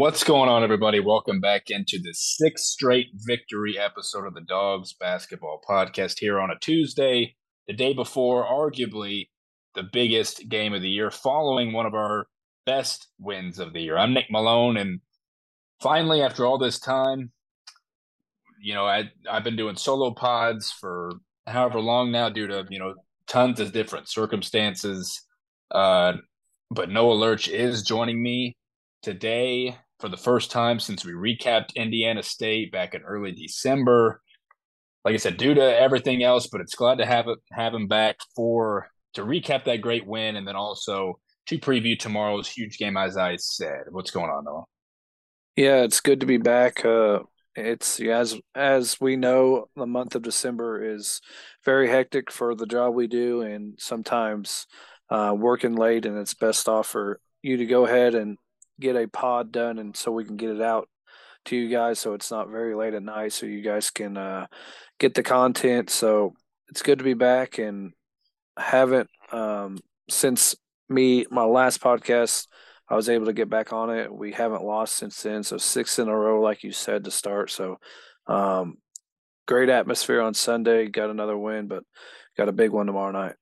What's going on, everybody? Welcome back into the sixth straight victory episode of the Dogs Basketball Podcast here on a Tuesday, the day before, arguably the biggest game of the year, following one of our best wins of the year. I'm Nick Malone, and finally, after all this time, you know, I I've been doing solo pods for however long now, due to you know tons of different circumstances. Uh, but Noah Lurch is joining me today for the first time since we recapped Indiana State back in early December. Like I said, due to everything else, but it's glad to have it, have him back for to recap that great win and then also to preview tomorrow's huge game. As I said, what's going on, Noah? Yeah, it's good to be back. Uh, it's as as we know, the month of December is very hectic for the job we do, and sometimes uh, working late, and it's best off for you to go ahead and get a pod done and so we can get it out to you guys so it's not very late at night so you guys can uh, get the content. So it's good to be back and haven't um, since me my last podcast i was able to get back on it. We haven't lost since then so six in a row like you said to start. So um, great atmosphere on sunday. Got another win but got a big one tomorrow night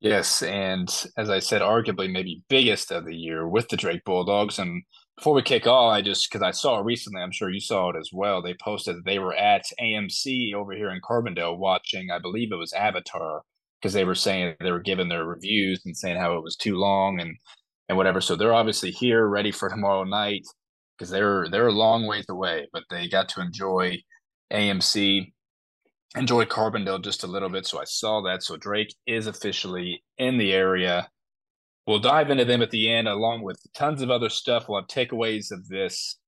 Yes, and as I said, arguably maybe biggest of the year with the Drake Bulldogs. And before we kick off, I just because I saw it recently, I'm sure you saw it as well. They posted that they were at AMC over here in Carbondale watching, I believe it was Avatar, because they were saying they were giving their reviews and saying how it was too long and and whatever. So they're obviously here, ready for tomorrow night because they're they're a long ways away, but they got to enjoy AMC enjoy Carbondale just a little bit, so I saw that. So Drake is officially in the area. We'll dive into them at the end, along with tons of other stuff. We'll have takeaways of this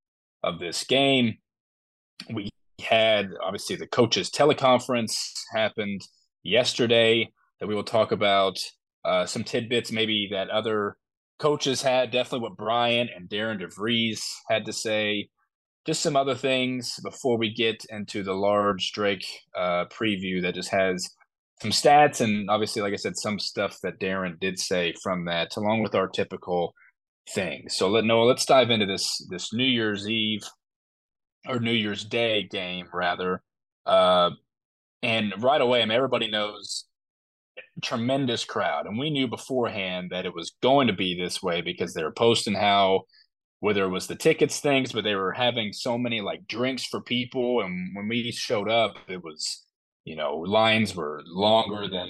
of this game. We had obviously the coaches teleconference happened yesterday that we will talk about. Uh, some tidbits maybe that other coaches had. Definitely what Brian and Darian DeVries had to say just some other things before we get into the large Drake uh, preview that just has some stats and obviously, like I said, some stuff that Darren did say from that, along with our typical things. So let Noah, let's dive into this this New Year's Eve or New Year's Day game rather. Uh, and right away, I mean, everybody knows tremendous crowd, and we knew beforehand that it was going to be this way because they were posting how whether it was the tickets things, but they were having so many like drinks for people. And when we showed up, it was, you know, lines were longer than,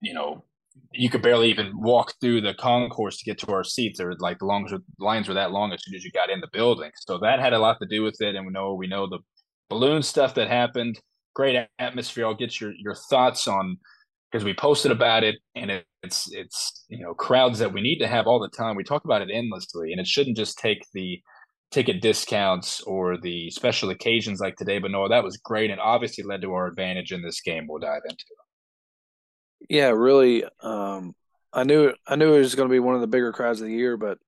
you know, you could barely even walk through the concourse to get to our seats. Or like the longs lines were that long as soon as you got in the building. So that had a lot to do with it. And we know we know the balloon stuff that happened. Great atmosphere. I'll get your your thoughts on because we posted about it and it, it's it's you know crowds that we need to have all the time. We talk about it endlessly and it shouldn't just take the ticket discounts or the special occasions like today but no that was great and obviously led to our advantage in this game we'll dive into. Yeah really um i knew i knew it was going to be one of the bigger crowds of the year but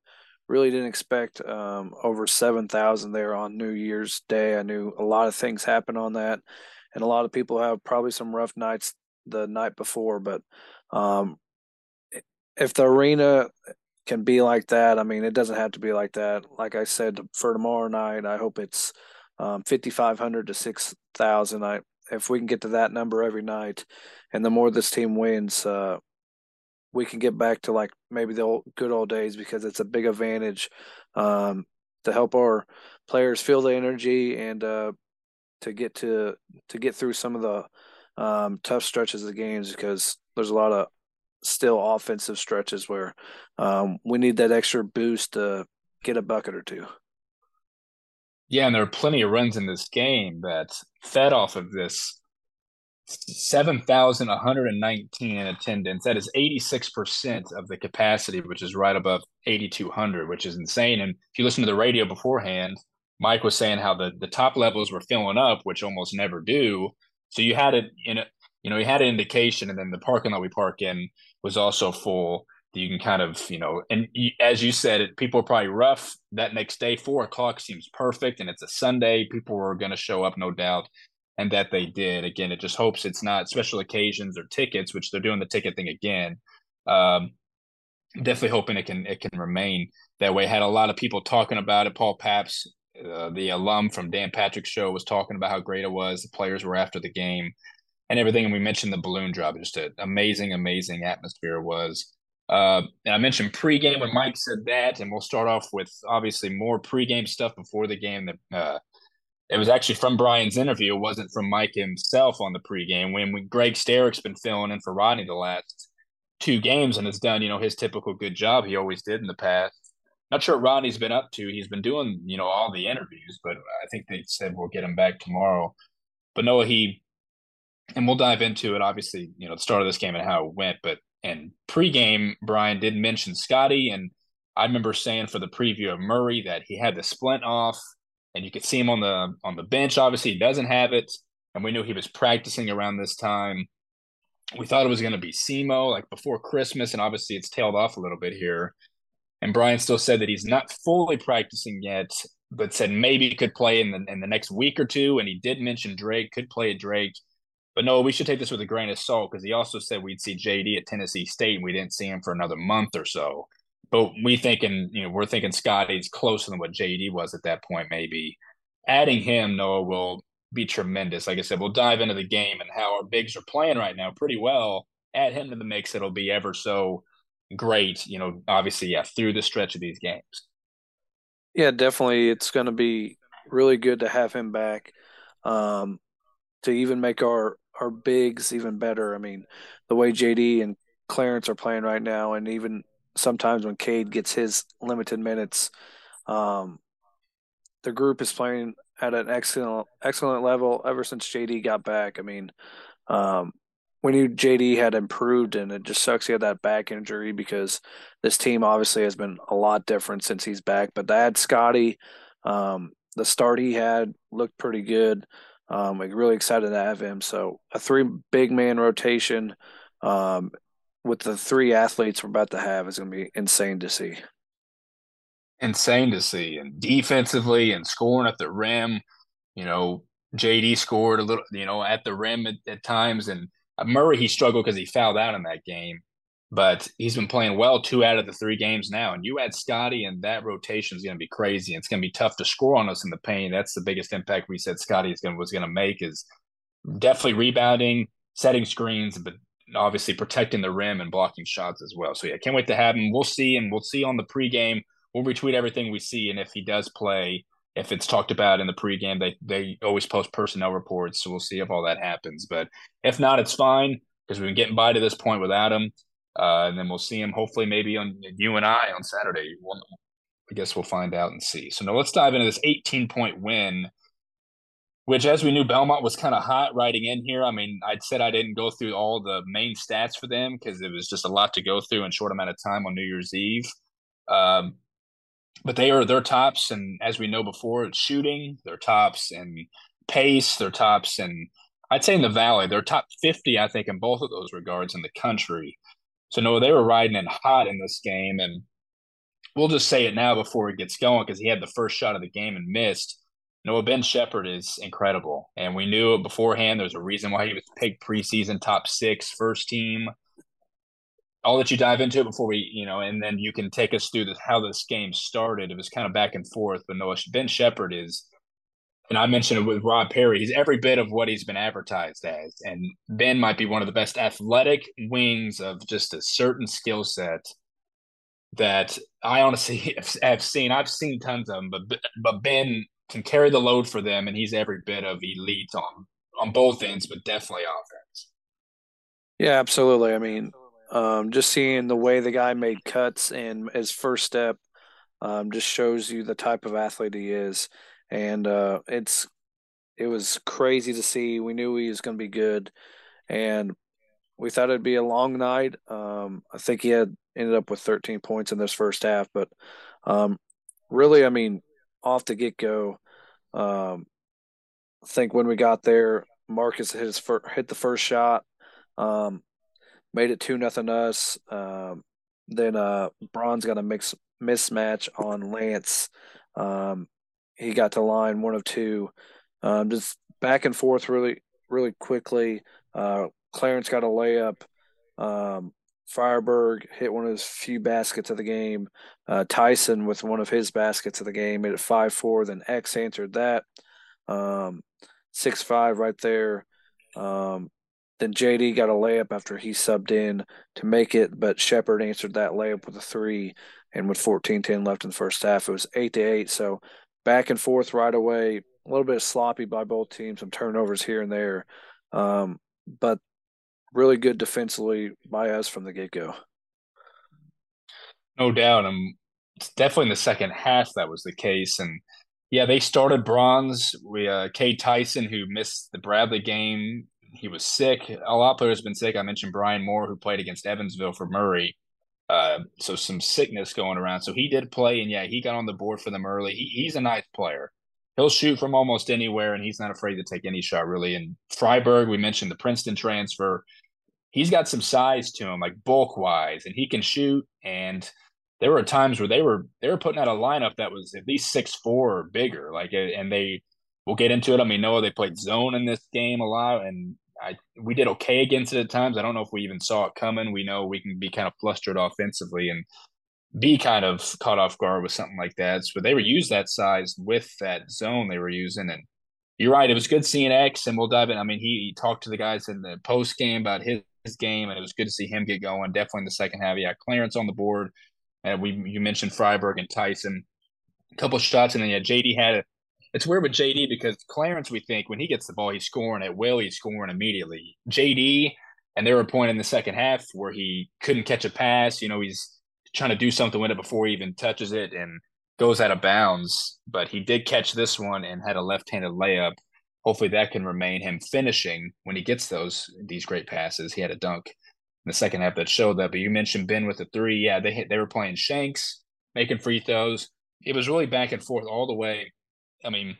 really didn't expect um over 7000 there on new year's day. I knew a lot of things happen on that and a lot of people have probably some rough nights the night before, but um, if the arena can be like that, I mean, it doesn't have to be like that. Like I said, for tomorrow night, I hope it's um, 5,500 to 6,000. I if we can get to that number every night, and the more this team wins, uh, we can get back to like maybe the old, good old days because it's a big advantage um, to help our players feel the energy and uh, to get to to get through some of the um, tough stretches of the games because there's a lot of still offensive stretches where um, we need that extra boost to get a bucket or two. Yeah, and there are plenty of runs in this game that fed off of this 7,119 in attendance. That is 86% of the capacity, which is right above 8,200, which is insane. And if you listen to the radio beforehand, Mike was saying how the, the top levels were filling up, which almost never do. So you had it in a, you know, you had an indication, and then the parking lot we park in was also full. You can kind of, you know, and as you said, people are probably rough that next day. Four o'clock seems perfect, and it's a Sunday. People were going to show up, no doubt, and that they did. Again, it just hopes it's not special occasions or tickets, which they're doing the ticket thing again. Um, definitely hoping it can it can remain that way. Had a lot of people talking about it. Paul Pabst, uh, the alum from Dan Patrick's show, was talking about how great it was. The players were after the game and everything. And we mentioned the balloon drop. Just an amazing, amazing atmosphere was. Uh, and I mentioned pregame when Mike said that, and we'll start off with obviously more pregame stuff before the game. That uh, it was actually from Brian's interview. It wasn't from Mike himself on the pregame. When, when Greg Starrick's been filling in for Rodney the last two games and has done, you know, his typical good job he always did in the past. Not sure what Rodney's been up to. He's been doing, you know, all the interviews, but I think they said we'll get him back tomorrow. But Noah, he and we'll dive into it, obviously, you know, the start of this game and how it went. But and pregame, Brian did mention Scotty, and I remember saying for the preview of Murray that he had the splint off, and you could see him on the on the bench. Obviously, he doesn't have it, and we knew he was practicing around this time. We thought it was going to be SEMO like before Christmas, and obviously it's tailed off a little bit here. And Brian still said that he's not fully practicing yet, but said maybe he could play in the in the next week or two. And he did mention Drake could play at Drake. But no, we should take this with a grain of salt because he also said we'd see JD at Tennessee State and we didn't see him for another month or so. But we thinking, you know, we're thinking Scotty's closer than what JD was at that point, maybe. Adding him, Noah, will be tremendous. Like I said, we'll dive into the game and how our bigs are playing right now pretty well. Add him to the mix, it'll be ever so great, you know, obviously, yeah, through the stretch of these games. Yeah, definitely. It's going to be really good to have him back um, to even make our our bigs even better. I mean, the way JD and Clarence are playing right now, and even sometimes when Cade gets his limited minutes, um, the group is playing at an excellent excellent level ever since JD got back. I mean, um, we knew JD had improved, and it just sucks he had that back injury because this team obviously has been a lot different since he's back. But add Scotty, um, the start he had looked pretty good. Um, we're really excited to have him. So a three big man rotation um, with the three athletes we're about to have is going to be insane to see. Insane to see, and defensively and scoring at the rim. You know, JD scored a little, you know, at the rim at, at times, and Murray he struggled because he fouled out in that game but he's been playing well two out of the three games now. And you add Scotty, and that rotation is going to be crazy. It's going to be tough to score on us in the paint. That's the biggest impact we said Scotty is going was going to make is definitely rebounding, setting screens, but obviously protecting the rim and blocking shots as well. So yeah, can't wait to have him. We'll see, and we'll see on the pregame. We'll retweet everything we see, and if he does play, if it's talked about in the pregame, they they always post personnel reports, so we'll see if all that happens. But if not, it's fine because we've been getting by to this point without him. Uh, and then we'll see him hopefully maybe on you and I on Saturday. We'll, I guess we'll find out and see. So now let's dive into this 18 point win, which as we knew Belmont was kind of hot riding in here. I mean, I'd said I didn't go through all the main stats for them because it was just a lot to go through in short amount of time on New Year's Eve. Um, but they are their tops, and as we know before, it's shooting. Their tops and pace. Their tops and I'd say in the Valley, they're top 50, I think, in both of those regards in the country. So no, they were riding in hot in this game, and we'll just say it now before it gets going because he had the first shot of the game and missed. Noah Ben Sheppard is incredible, and we knew it beforehand. There's a reason why he was picked preseason top six, first team. I'll let you dive into it before we, you know, and then you can take us through this, how this game started. It was kind of back and forth, but Noah Ben Sheppard is and I mentioned it with Rob Perry, he's every bit of what he's been advertised as. And Ben might be one of the best athletic wings of just a certain skill set that I honestly have seen. I've seen tons of them, but but Ben can carry the load for them, and he's every bit of elite on on both ends, but definitely offense. Yeah, absolutely. I mean, um, just seeing the way the guy made cuts and his first step um, just shows you the type of athlete he is and uh, it's it was crazy to see. We knew he was going to be good, and we thought it'd be a long night. Um, I think he had ended up with 13 points in this first half, but um, really, I mean, off the get go, um, I think when we got there, Marcus hit his fir- hit the first shot, um, made it two nothing us. Um, then uh, Braun's got a mix mismatch on Lance. Um, he got to line one of two. Um, just back and forth really, really quickly. Uh, Clarence got a layup. Um, Friberg hit one of his few baskets of the game. Uh, Tyson with one of his baskets of the game made it five four. Then X answered that um, six five right there. Um, then JD got a layup after he subbed in to make it, but Sheppard answered that layup with a three. And with 14-10 left in the first half, it was eight to eight. So back and forth right away. A little bit sloppy by both teams, some turnovers here and there, um, but really good defensively by us from the get go. No doubt. Um, it's definitely in the second half that was the case. And yeah, they started bronze. We uh Cade Tyson, who missed the Bradley game. He was sick. A lot of players have been sick. I mentioned Brian Moore, who played against Evansville for Murray. Uh, so some sickness going around. So he did play, and yeah, he got on the board for them early. He, he's a nice player. He'll shoot from almost anywhere, and he's not afraid to take any shot, really. And Friberg, we mentioned the Princeton transfer he's got some size to him, like bulk wise, and he can shoot. And there were times where they were they were putting out a lineup that was at least six four or bigger. Like, and they we'll get into it. I mean, Noah, they played zone in this game a lot, and I we did okay against it at times. I don't know if we even saw it coming. We know we can be kind of flustered offensively and be kind of caught off guard with something like that. So they were use that size with that zone they were using, and you're right. It was good seeing X, and we'll dive in. I mean, he, he talked to the guys in the post game about his his game, and it was good to see him get going. Definitely in the second half, yeah, Clarence on the board, and we you mentioned Friberg and Tyson, a couple shots, and then yeah, JD had it. It's weird with JD because Clarence, we think when he gets the ball, he's scoring at will, he's scoring immediately. JD, and there were a point in the second half where he couldn't catch a pass. You know, he's trying to do something with it before he even touches it and goes out of bounds. But he did catch this one and had a left-handed layup hopefully that can remain him finishing when he gets those these great passes. He had a dunk in the second half that showed that. But you mentioned Ben with the three. Yeah, they hit, they were playing shanks, making free throws. It was really back and forth all the way. I mean,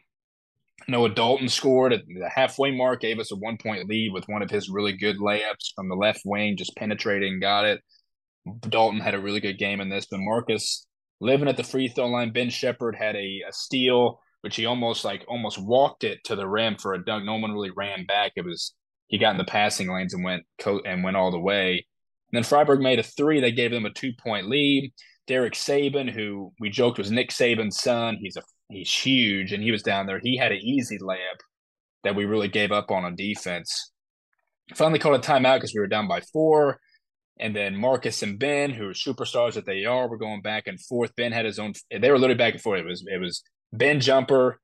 Noah Dalton scored at the halfway mark, gave us a one point lead with one of his really good layups from the left wing, just penetrating, got it. Dalton had a really good game in this, but Marcus living at the free throw line. Ben Sheppard had a, a steal which he almost like almost walked it to the rim for a dunk. No one really ran back. It was he got in the passing lanes and went co- and went all the way. And then Friberg made a three. They gave them a two point lead. Derek Saban, who we joked was Nick Saban's son, he's a he's huge, and he was down there. He had an easy layup that we really gave up on on defense. Finally called a timeout because we were down by four. And then Marcus and Ben, who are superstars that they are, were going back and forth. Ben had his own. They were literally back and forth. It was it was Ben Jumper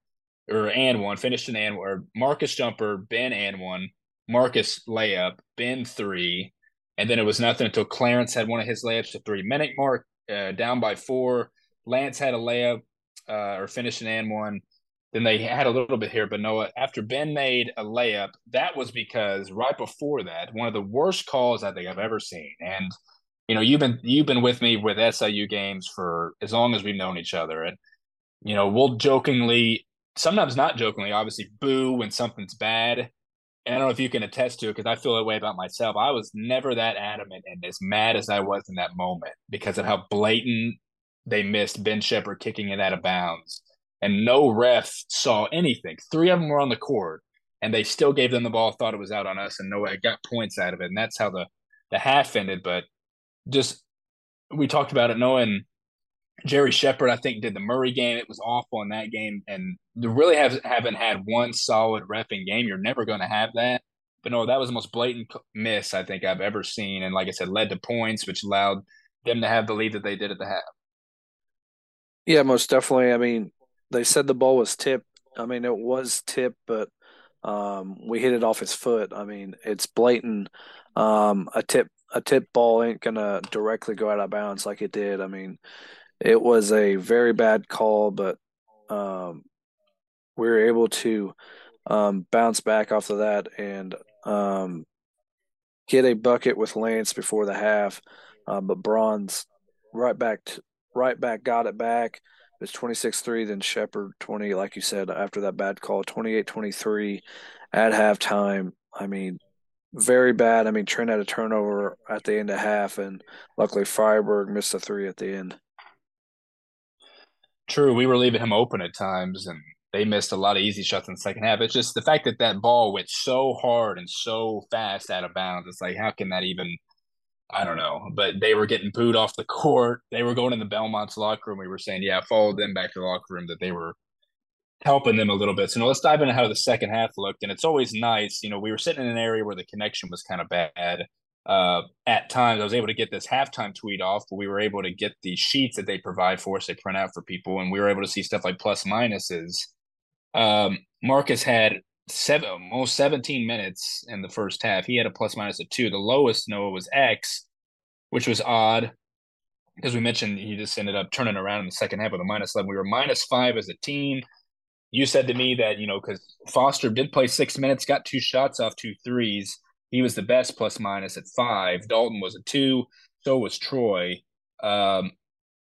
or and one finished an and or Marcus Jumper, Ben and one, Marcus layup, Ben three, and then it was nothing until Clarence had one of his layups to three minute mark, uh, down by four. Lance had a layup uh, or finished an and one. Then they had a little bit here, but Noah, after Ben made a layup, that was because right before that, one of the worst calls I think I've ever seen. And you know, you've been you've been with me with SIU games for as long as we've known each other, and you know, we'll jokingly, sometimes not jokingly, obviously boo when something's bad. And I don't know if you can attest to it because I feel that way about myself. I was never that adamant and as mad as I was in that moment because of how blatant they missed Ben Sheppard kicking it out of bounds. And no ref saw anything. Three of them were on the court and they still gave them the ball, thought it was out on us, and no, I got points out of it. And that's how the, the half ended. But just, we talked about it knowing Jerry Shepard, I think, did the Murray game. It was awful in that game, and really have, haven't had one solid refing game. You're never going to have that. But no, that was the most blatant miss I think I've ever seen, and like I said, led to points, which allowed them to have the lead that they did at the half. Yeah, most definitely. I mean, they said the ball was tipped. I mean, it was tipped, but um, we hit it off his foot. I mean, it's blatant. Um, a tip a tip ball ain't gonna directly go out of bounds like it did. I mean, it was a very bad call, but um, we were able to um, bounce back off of that and um, get a bucket with Lance before the half. Uh, but Bronze right back, to, right back, got it back. It was 26-3, then Sheppard 20, like you said, after that bad call, 28-23 at halftime. I mean, very bad. I mean, Trent had a turnover at the end of half, and luckily Friberg missed a three at the end. True, we were leaving him open at times, and they missed a lot of easy shots in the second half. It's just the fact that that ball went so hard and so fast out of bounds. It's like, how can that even? I don't know, but they were getting booed off the court. They were going in the Belmont's locker room. We were saying, yeah, follow them back to the locker room that they were helping them a little bit. So now let's dive into how the second half looked. And it's always nice, you know, we were sitting in an area where the connection was kind of bad. Uh, at times, I was able to get this halftime tweet off, but we were able to get the sheets that they provide for us. They print out for people, and we were able to see stuff like plus minuses. Um, Marcus had seven, almost 17 minutes in the first half. He had a plus minus of two. The lowest Noah was X, which was odd because we mentioned he just ended up turning around in the second half with a minus 11. We were minus five as a team you said to me that you know because Foster did play six minutes, got two shots off two threes. He was the best plus minus at five. Dalton was a two. So was Troy. Um,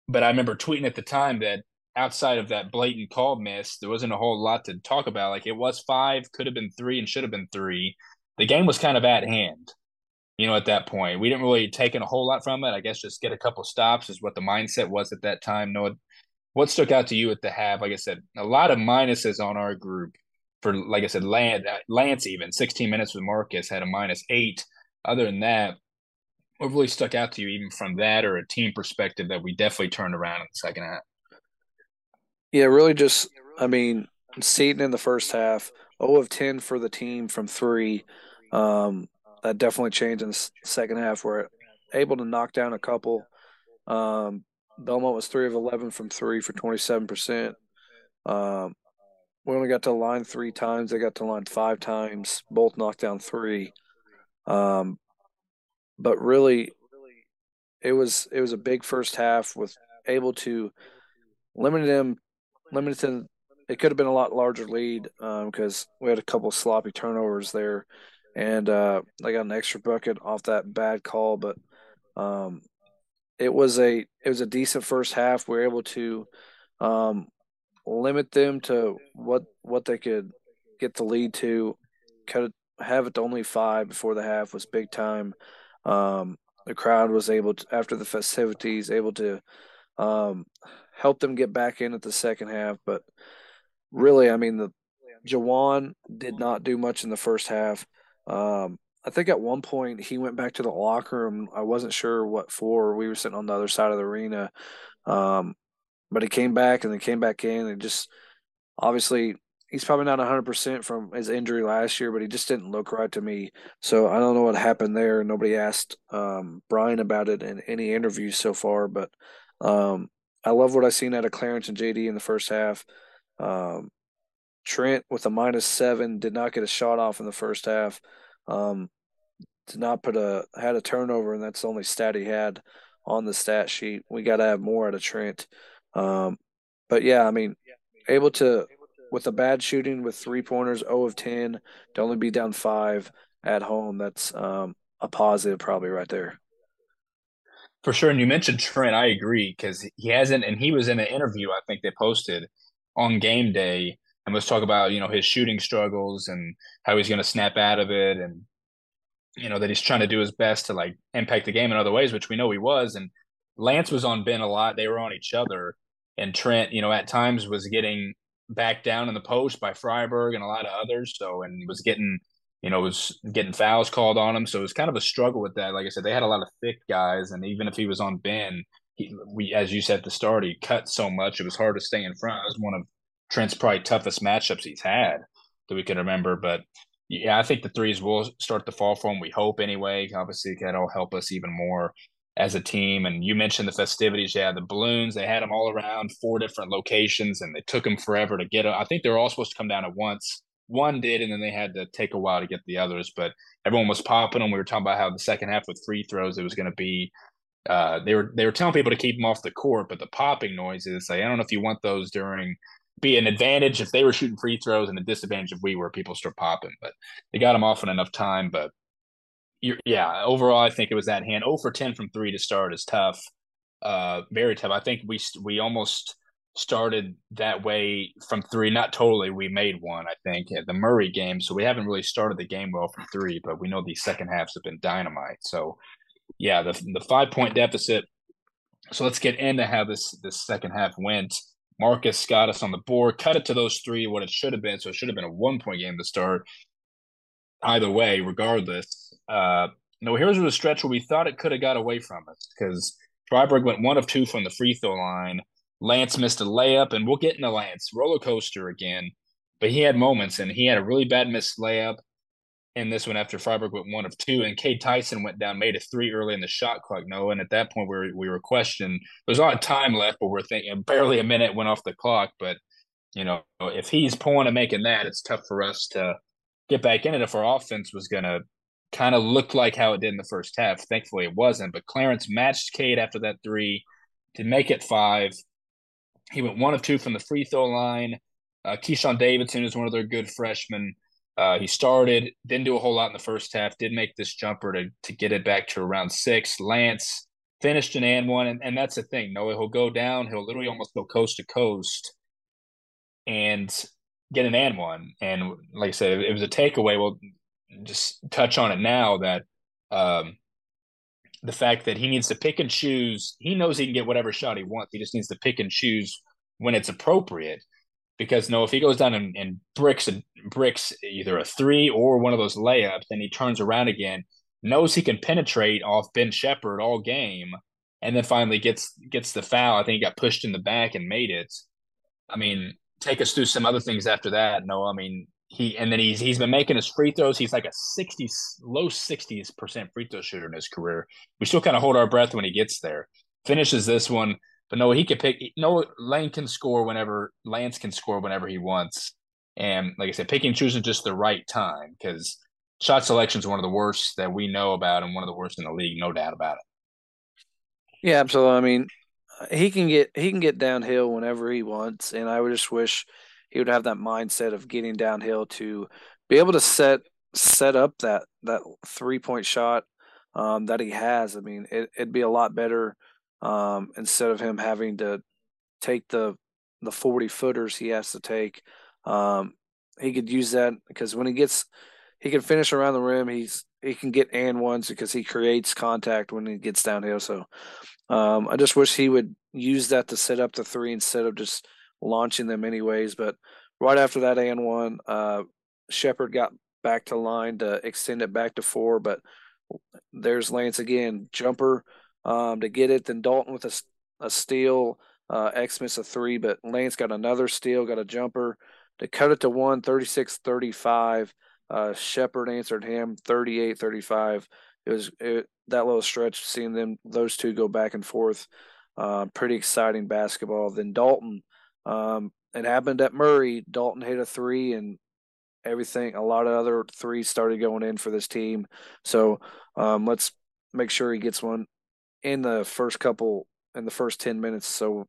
but I remember tweeting at the time that outside of that blatant call miss, there wasn't a whole lot to talk about. Like it was five, could have been three, and should have been three. The game was kind of at hand. You know, at that point, we didn't really take in a whole lot from it. I guess just get a couple stops is what the mindset was at that time. No, what stuck out to you at the half? Like I said, a lot of minuses on our group for, like I said, Lance, Lance even 16 minutes with Marcus had a minus eight. Other than that, what really stuck out to you, even from that or a team perspective, that we definitely turned around in the second half? Yeah, really just, I mean, Seaton in the first half, 0 of 10 for the team from three. Um, that definitely changed in the second half. We're able to knock down a couple. Um, Belmont was three of eleven from three for twenty seven percent. Um, we only got to line three times. They got to line five times. Both knocked down three. Um, but really, it was it was a big first half with able to limit them, limited. It could have been a lot larger lead because um, we had a couple sloppy turnovers there, and uh, they got an extra bucket off that bad call. But um, it was a it was a decent first half. We were able to um, limit them to what what they could get the lead to. Cut have it to only five before the half was big time. Um, the crowd was able to after the festivities able to um, help them get back in at the second half. But really, I mean the Jawan did not do much in the first half. Um, I think at one point he went back to the locker room. I wasn't sure what for. We were sitting on the other side of the arena. Um, but he came back and then came back in and just obviously he's probably not 100% from his injury last year, but he just didn't look right to me. So I don't know what happened there. Nobody asked um, Brian about it in any interviews so far, but um, I love what I seen out of Clarence and JD in the first half. Um, Trent with a minus seven did not get a shot off in the first half. Um, did not put a had a turnover, and that's the only stat he had on the stat sheet. We got to have more out of Trent. Um, but yeah, I mean, able to with a bad shooting with three pointers, 0 of 10, to only be down five at home. That's um, a positive, probably right there. For sure. And you mentioned Trent. I agree because he hasn't, and he was in an interview I think they posted on game day and let's talk about you know his shooting struggles and how he's going to snap out of it and you know that he's trying to do his best to like impact the game in other ways which we know he was and lance was on ben a lot they were on each other and trent you know at times was getting back down in the post by Friberg and a lot of others so and was getting you know was getting fouls called on him so it was kind of a struggle with that like i said they had a lot of thick guys and even if he was on ben he, we as you said at the start he cut so much it was hard to stay in front it was one of Trent's probably toughest matchups he's had that we can remember. But yeah, I think the threes will start to fall for him. We hope anyway. Obviously, that'll help us even more as a team. And you mentioned the festivities. Yeah, the balloons. They had them all around four different locations, and they took them forever to get them. I think they were all supposed to come down at once. One did, and then they had to take a while to get the others. But everyone was popping them. We were talking about how the second half with free throws, it was going to be. Uh, they were they were telling people to keep them off the court, but the popping noises. Like, I don't know if you want those during be an advantage if they were shooting free throws and a disadvantage if we were. People start popping, but they got them off in enough time. But yeah, overall, I think it was that hand. 0 for 10 from three to start is tough. Uh, very tough. I think we we almost started that way from three. Not totally. We made one, I think, at the Murray game. So we haven't really started the game well from three, but we know these second halves have been dynamite. So yeah, the the five point deficit. So let's get into how this this second half went. Marcus got us on the board, cut it to those three, what it should have been. So it should have been a one point game to start. Either way, regardless, uh, no, here's a stretch where we thought it could have got away from us because Friberg went one of two from the free throw line. Lance missed a layup, and we'll get into Lance roller coaster again. But he had moments, and he had a really bad missed layup in this one after Friberg went one of two, and Cade Tyson went down, made a three early in the shot clock. No, and at that point we were we were questioning. There's a lot of time left, but we're thinking barely a minute went off the clock. But you know, if he's pulling and making that, it's tough for us to get back in it if our offense was going to kind of look like how it did in the first half. Thankfully, it wasn't. But Clarence matched Cade after that three to make it five. He went one of two from the free throw line. Uh, Keyshawn Davidson is one of their good freshmen. Uh, he started, didn't do a whole lot in the first half, did make this jumper to, to get it back to around six. Lance finished an and one, and, and that's the thing. No, he'll go down, he'll literally almost go coast to coast and get an and one. And like I said, it was a takeaway. We'll just touch on it now that um, the fact that he needs to pick and choose, he knows he can get whatever shot he wants. He just needs to pick and choose when it's appropriate because no, if he goes down and, and bricks and bricks either a three or one of those layups, and he turns around again, knows he can penetrate off Ben Sheppard all game, and then finally gets gets the foul. I think he got pushed in the back and made it. I mean, take us through some other things after that. No, I mean he and then he's he's been making his free throws. He's like a sixty low sixties percent free throw shooter in his career. We still kind of hold our breath when he gets there. Finishes this one but no, he can pick. No, Lane can score whenever Lance can score whenever he wants. And like I said, picking choosing just the right time because shot selection is one of the worst that we know about and one of the worst in the league, no doubt about it. Yeah, absolutely. I mean, he can get he can get downhill whenever he wants, and I would just wish he would have that mindset of getting downhill to be able to set set up that that three point shot um, that he has. I mean, it, it'd be a lot better um, instead of him having to take the the 40 footers he has to take. Um, he could use that because when he gets, he can finish around the rim. He's he can get and ones because he creates contact when he gets downhill. So um, I just wish he would use that to set up the three instead of just launching them anyways. But right after that and one, uh, Sheppard got back to line to extend it back to four. But there's Lance again, jumper um, to get it. Then Dalton with a, a steal. Uh, X missed a three, but Lance got another steal, got a jumper to cut it to one, 36 35. Uh, Sheppard answered him 38 35. It was it, that little stretch, seeing them, those two go back and forth. Uh, pretty exciting basketball. Then Dalton, um, it happened at Murray. Dalton hit a three, and everything, a lot of other threes started going in for this team. So um, let's make sure he gets one in the first couple in the first 10 minutes so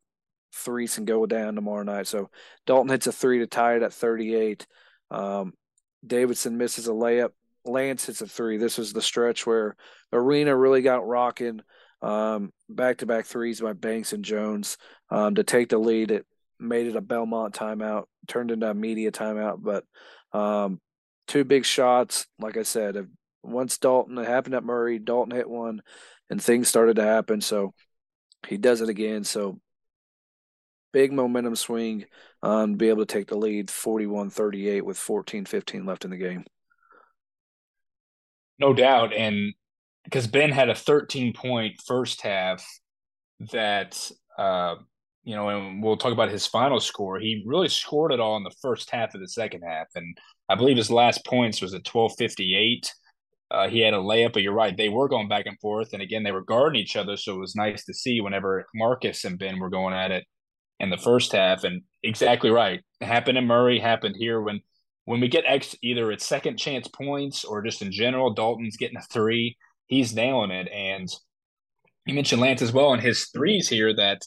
threes can go down tomorrow night so dalton hits a three to tie it at 38 um, davidson misses a layup lance hits a three this was the stretch where arena really got rocking um, back-to-back threes by banks and jones um, to take the lead it made it a belmont timeout turned into a media timeout but um, two big shots like i said once dalton it happened at murray dalton hit one and things started to happen. So he does it again. So big momentum swing be able to take the lead 41-38 with 14-15 left in the game. No doubt. And because Ben had a 13 point first half that, uh, you know, and we'll talk about his final score. He really scored it all in the first half of the second half. And I believe his last points was at 1258. Uh, he had a layup, but you're right. They were going back and forth. And again, they were guarding each other. So it was nice to see whenever Marcus and Ben were going at it in the first half. And exactly right. It happened in Murray, happened here when when we get X either it's second chance points or just in general, Dalton's getting a three. He's nailing it. And you mentioned Lance as well and his threes here that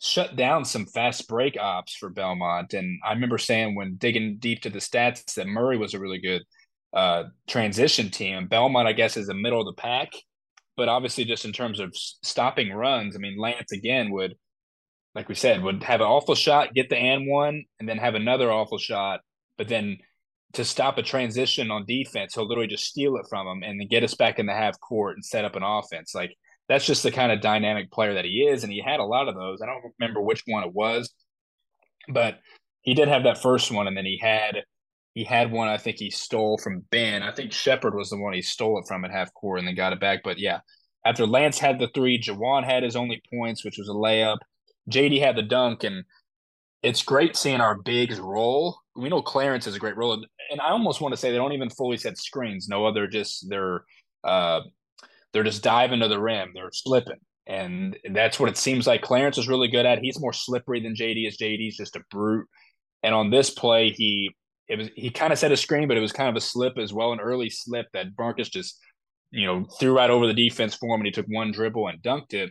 shut down some fast break ops for Belmont. And I remember saying when digging deep to the stats that Murray was a really good – uh, transition team. Belmont, I guess, is the middle of the pack, but obviously, just in terms of stopping runs, I mean, Lance again would, like we said, would have an awful shot, get the and one, and then have another awful shot, but then to stop a transition on defense, he'll literally just steal it from him and then get us back in the half court and set up an offense. Like that's just the kind of dynamic player that he is, and he had a lot of those. I don't remember which one it was, but he did have that first one, and then he had he had one I think he stole from Ben. I think Sheppard was the one he stole it from at half court and then got it back. But yeah, after Lance had the three, Juwan had his only points, which was a layup. JD had the dunk, and it's great seeing our bigs roll. We know Clarence is a great roller, and I almost want to say they don't even fully set screens. No other, just they're uh, they're just diving to the rim. They're slipping, and that's what it seems like. Clarence is really good at. He's more slippery than JD is. JD's just a brute. And on this play, he it was he kind of set a screen, but it was kind of a slip as well, an early slip that Marcus just you know threw right over the defense for him, and he took one dribble and dunked it.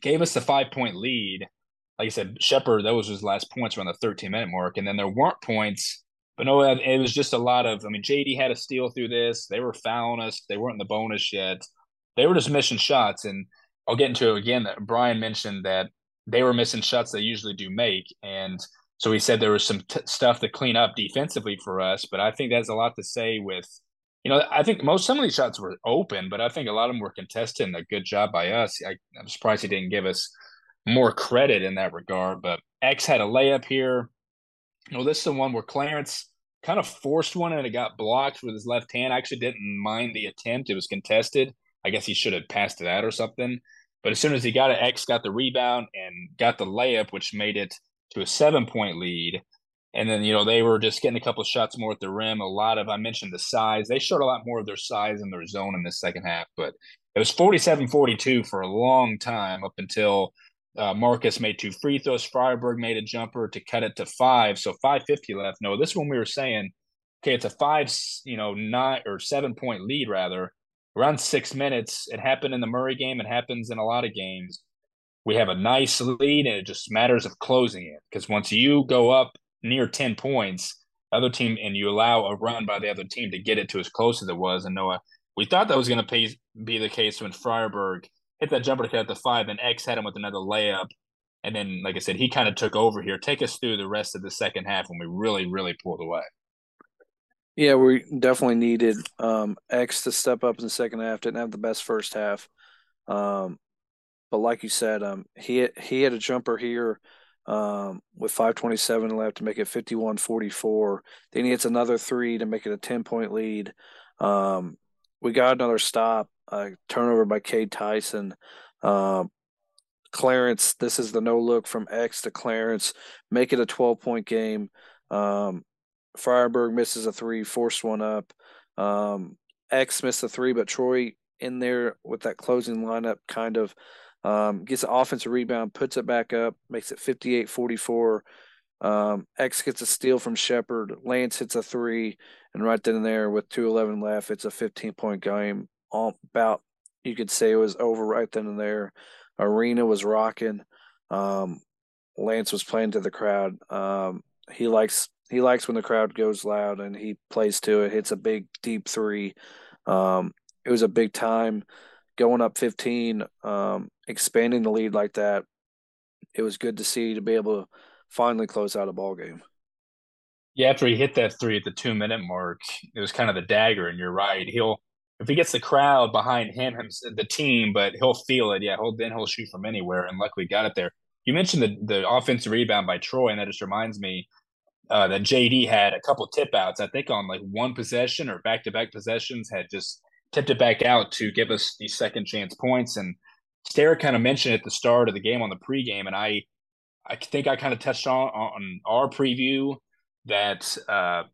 Gave us the five point lead. Like I said, Sheppard, that was his last points around the 13 minute mark, and then there weren't points. But no, it was just a lot of. I mean, JD had a steal through this. They were fouling us. They weren't in the bonus yet. They were just missing shots, and I'll get into it again. That Brian mentioned that they were missing shots they usually do make, and so he said there was some t- stuff to clean up defensively for us, but I think that's a lot to say with, you know, I think most some of these shots were open, but I think a lot of them were contested and a good job by us. I, I'm surprised he didn't give us more credit in that regard. But X had a layup here. You know, this is the one where Clarence kind of forced one and it got blocked with his left hand. I actually didn't mind the attempt. It was contested. I guess he should have passed it out or something. But as soon as he got it, X got the rebound and got the layup, which made it to a seven point lead. And then, you know, they were just getting a couple of shots more at the rim. A lot of, I mentioned the size. They showed a lot more of their size in their zone in the second half, but it was 47 42 for a long time up until uh, Marcus made two free throws. Friberg made a jumper to cut it to five. So 550 left. No, this one we were saying, okay, it's a five, you know, nine or seven point lead rather. Around six minutes. It happened in the Murray game. It happens in a lot of games we have a nice lead and it just matters of closing it because once you go up near 10 points other team and you allow a run by the other team to get it to as close as it was and noah we thought that was going to be the case when Friberg hit that jumper to cut the five and x had him with another layup and then like i said he kind of took over here take us through the rest of the second half when we really really pulled away yeah we definitely needed um, x to step up in the second half didn't have the best first half um, but like you said, um, he he had a jumper here um, with 527 left to make it 51-44. Then he hits another three to make it a 10 point lead. Um, we got another stop, uh, turnover by Cade Tyson. Um, Clarence, this is the no look from X to Clarence, make it a 12 point game. Um, Friberg misses a three, forced one up. Um, X missed a three, but Troy in there with that closing lineup kind of um, gets an offensive rebound, puts it back up, makes it 58 44. Um, X gets a steal from Sheppard. Lance hits a three, and right then and there, with 2:11 left, it's a 15 point game. All about you could say it was over right then and there. Arena was rocking. Um, Lance was playing to the crowd. Um, he likes he likes when the crowd goes loud, and he plays to it. Hits a big deep three. Um, it was a big time going up 15, um, expanding the lead like that, it was good to see to be able to finally close out a ball game. Yeah, after he hit that three at the two minute mark, it was kind of the dagger. And you're right. He'll if he gets the crowd behind him, him the team, but he'll feel it. Yeah, he'll then he'll shoot from anywhere. And luckily got it there. You mentioned the the offensive rebound by Troy, and that just reminds me uh, that JD had a couple tip outs. I think on like one possession or back to back possessions had just tipped it back out to give us these second chance points. And Starrick kind of mentioned at the start of the game on the pregame, and I I think I kind of touched on on our preview that uh,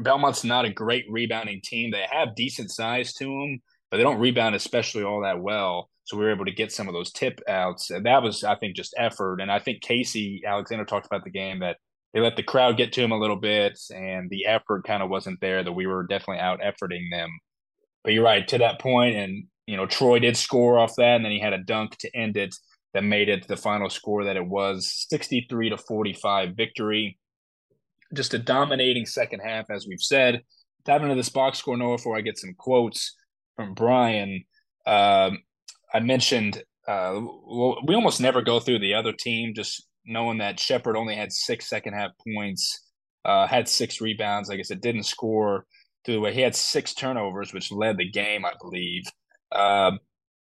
Belmont's not a great rebounding team. They have decent size to them, but they don't rebound especially all that well. So we were able to get some of those tip outs, and that was I think just effort. And I think Casey Alexander talked about the game that they let the crowd get to him a little bit, and the effort kind of wasn't there. That we were definitely out efforting them but you're right to that point, and you know Troy did score off that, and then he had a dunk to end it that made it the final score that it was 63 to 45 victory. Just a dominating second half, as we've said. Dive into this box score, Noah, before I get some quotes from Brian. Um, I mentioned uh, we almost never go through the other team, just knowing that Sheppard only had six second half points, uh, had six rebounds. Like I said, didn't score through the way. He had six turnovers, which led the game, I believe. Um,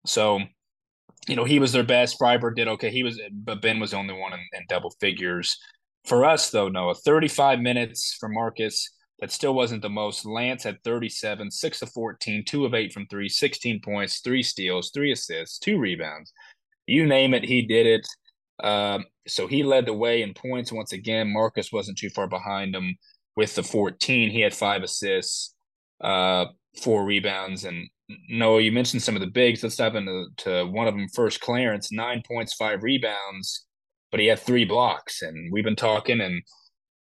so, you know, he was their best. Friberg did okay. He was, but Ben was the only one in, in double figures. For us, though, Noah, 35 minutes for Marcus That still wasn't the most. Lance had 37, 6 of 14, 2 of 8 from 3, 16 points, 3 steals, 3 assists, 2 rebounds. You name it, he did it. Um, so he led the way in points once again. Marcus wasn't too far behind him with the 14. He had 5 assists, uh, 4 rebounds. And no, you mentioned some of the bigs. Let's dive into to one of them first. Clarence, 9 points, 5 rebounds, but he had 3 blocks. And we've been talking and –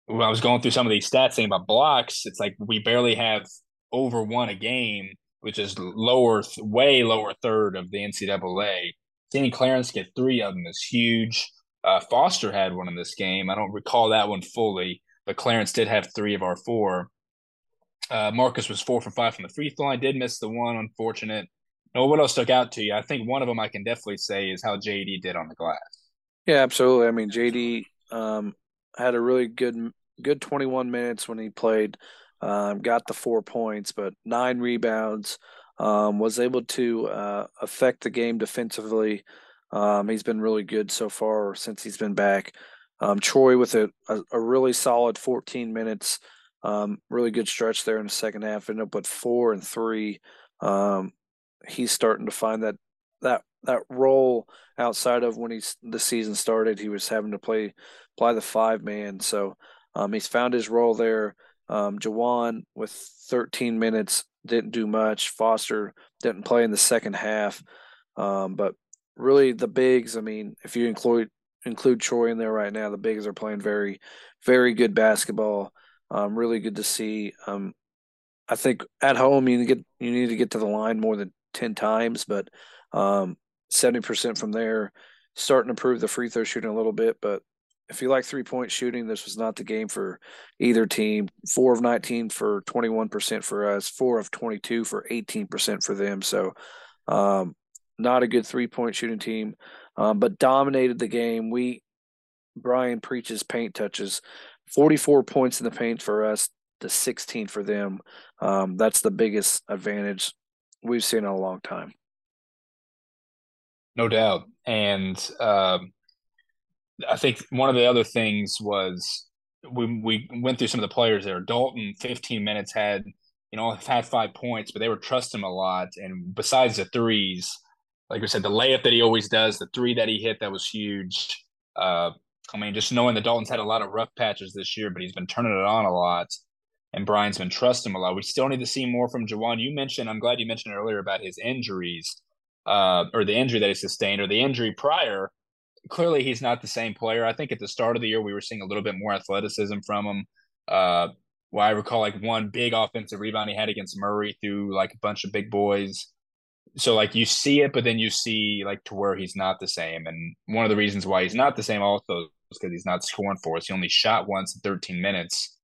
when I was going through some of these stats saying about blocks, it's like we barely have over one a game, which is lower, way lower third of the NCAA. Seeing Clarence get three of them is huge. Uh, Foster had one in this game. I don't recall that one fully, but Clarence did have three of our four. Uh, Marcus was four for five from the free throw line. Did miss the one, unfortunate. No, what else stuck out to you? I think one of them I can definitely say is how JD did on the glass. Yeah, absolutely. I mean, JD um, had a really good good 21 minutes when he played. Um, got the four points, but nine rebounds. Um, was able to uh, affect the game defensively. Um, he's been really good so far since he's been back. Um, Troy with a, a, a, really solid 14 minutes. Um, really good stretch there in the second half. Ended up with four and three. Um, he's starting to find that that that role outside of when he's the season started. He was having to play play the five man. So um, he's found his role there. Um, Jawan with 13 minutes didn't do much. Foster didn't play in the second half, um, but really the bigs. I mean, if you include include Troy in there right now, the bigs are playing very, very good basketball. Um, really good to see. Um, I think at home you get you need to get to the line more than ten times, but um, seventy percent from there, starting to improve the free throw shooting a little bit. But if you like three point shooting, this was not the game for either team. Four of 19 for 21% for us, four of 22 for 18% for them. So, um, not a good three point shooting team, um, but dominated the game. We, Brian preaches paint touches, 44 points in the paint for us to 16 for them. Um, that's the biggest advantage we've seen in a long time. No doubt. And, um, I think one of the other things was we we went through some of the players there. Dalton, 15 minutes had you know had five points, but they were trusting him a lot. And besides the threes, like I said, the layup that he always does, the three that he hit that was huge. Uh, I mean, just knowing that Dalton's had a lot of rough patches this year, but he's been turning it on a lot, and Brian's been trusting him a lot. We still need to see more from Jawan. You mentioned, I'm glad you mentioned earlier about his injuries, uh, or the injury that he sustained, or the injury prior clearly he's not the same player. I think at the start of the year we were seeing a little bit more athleticism from him. Uh, well, I recall like one big offensive rebound he had against Murray through like a bunch of big boys. So like you see it, but then you see like to where he's not the same. And one of the reasons why he's not the same also is because he's not scoring for us. He only shot once in 13 minutes.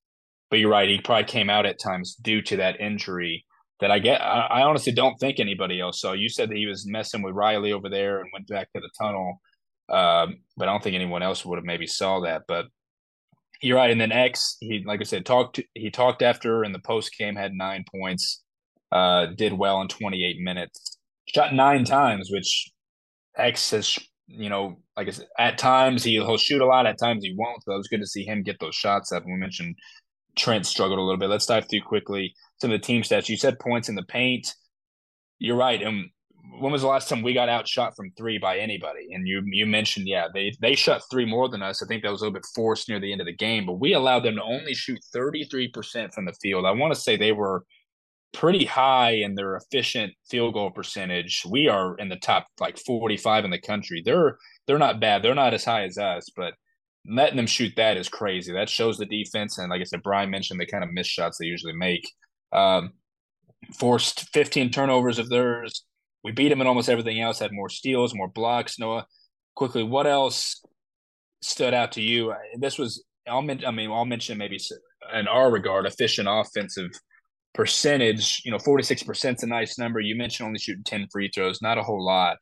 But you're right, he probably came out at times due to that injury that I get. I, I honestly don't think anybody else So You said that he was messing with Riley over there and went back to the tunnel. Um, but I don't think anyone else would have maybe saw that. But you're right. And then X, he like I said, talked he talked after in the post game, had nine points, uh, did well in 28 minutes, shot nine times, which X has you know, like I said, at times he, he'll shoot a lot, at times he won't. So it was good to see him get those shots up. We mentioned Trent struggled a little bit. Let's dive through quickly some of the team stats. You said points in the paint. You're right. And when was the last time we got outshot from three by anybody? And you you mentioned, yeah, they they shot three more than us. I think that was a little bit forced near the end of the game, but we allowed them to only shoot 33% from the field. I want to say they were pretty high in their efficient field goal percentage. We are in the top like 45 in the country. They're they're not bad. They're not as high as us, but letting them shoot that is crazy. That shows the defense. And like I said, Brian mentioned the kind of missed shots they usually make. Um, forced 15 turnovers of theirs we beat him in almost everything else. Had more steals, more blocks. Noah, quickly, what else stood out to you? This was I'll mention. I mean, I'll mention maybe in our regard, efficient offensive percentage. You know, forty six percent is a nice number. You mentioned only shooting ten free throws, not a whole lot.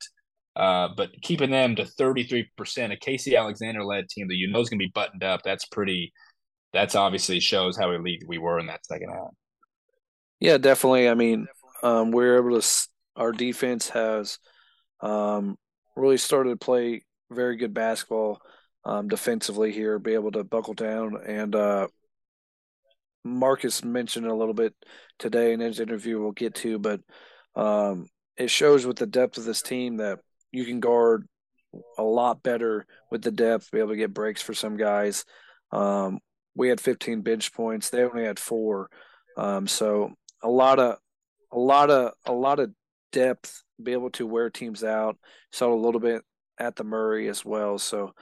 Uh, but keeping them to 33%, a Casey Alexander led team that you know is going to be buttoned up, that's pretty, that's obviously shows how elite we were in that second half. Yeah, definitely. I mean, um, we are able to our defense has um, really started to play very good basketball um, defensively here, be able to buckle down and uh, Marcus mentioned a little bit today in his interview. We'll get to, but um, it shows with the depth of this team that you can guard a lot better with the depth, be able to get breaks for some guys. Um, we had 15 bench points; they only had four. Um, so a lot of, a lot of, a lot of depth, be able to wear teams out. Saw a little bit at the Murray as well. So,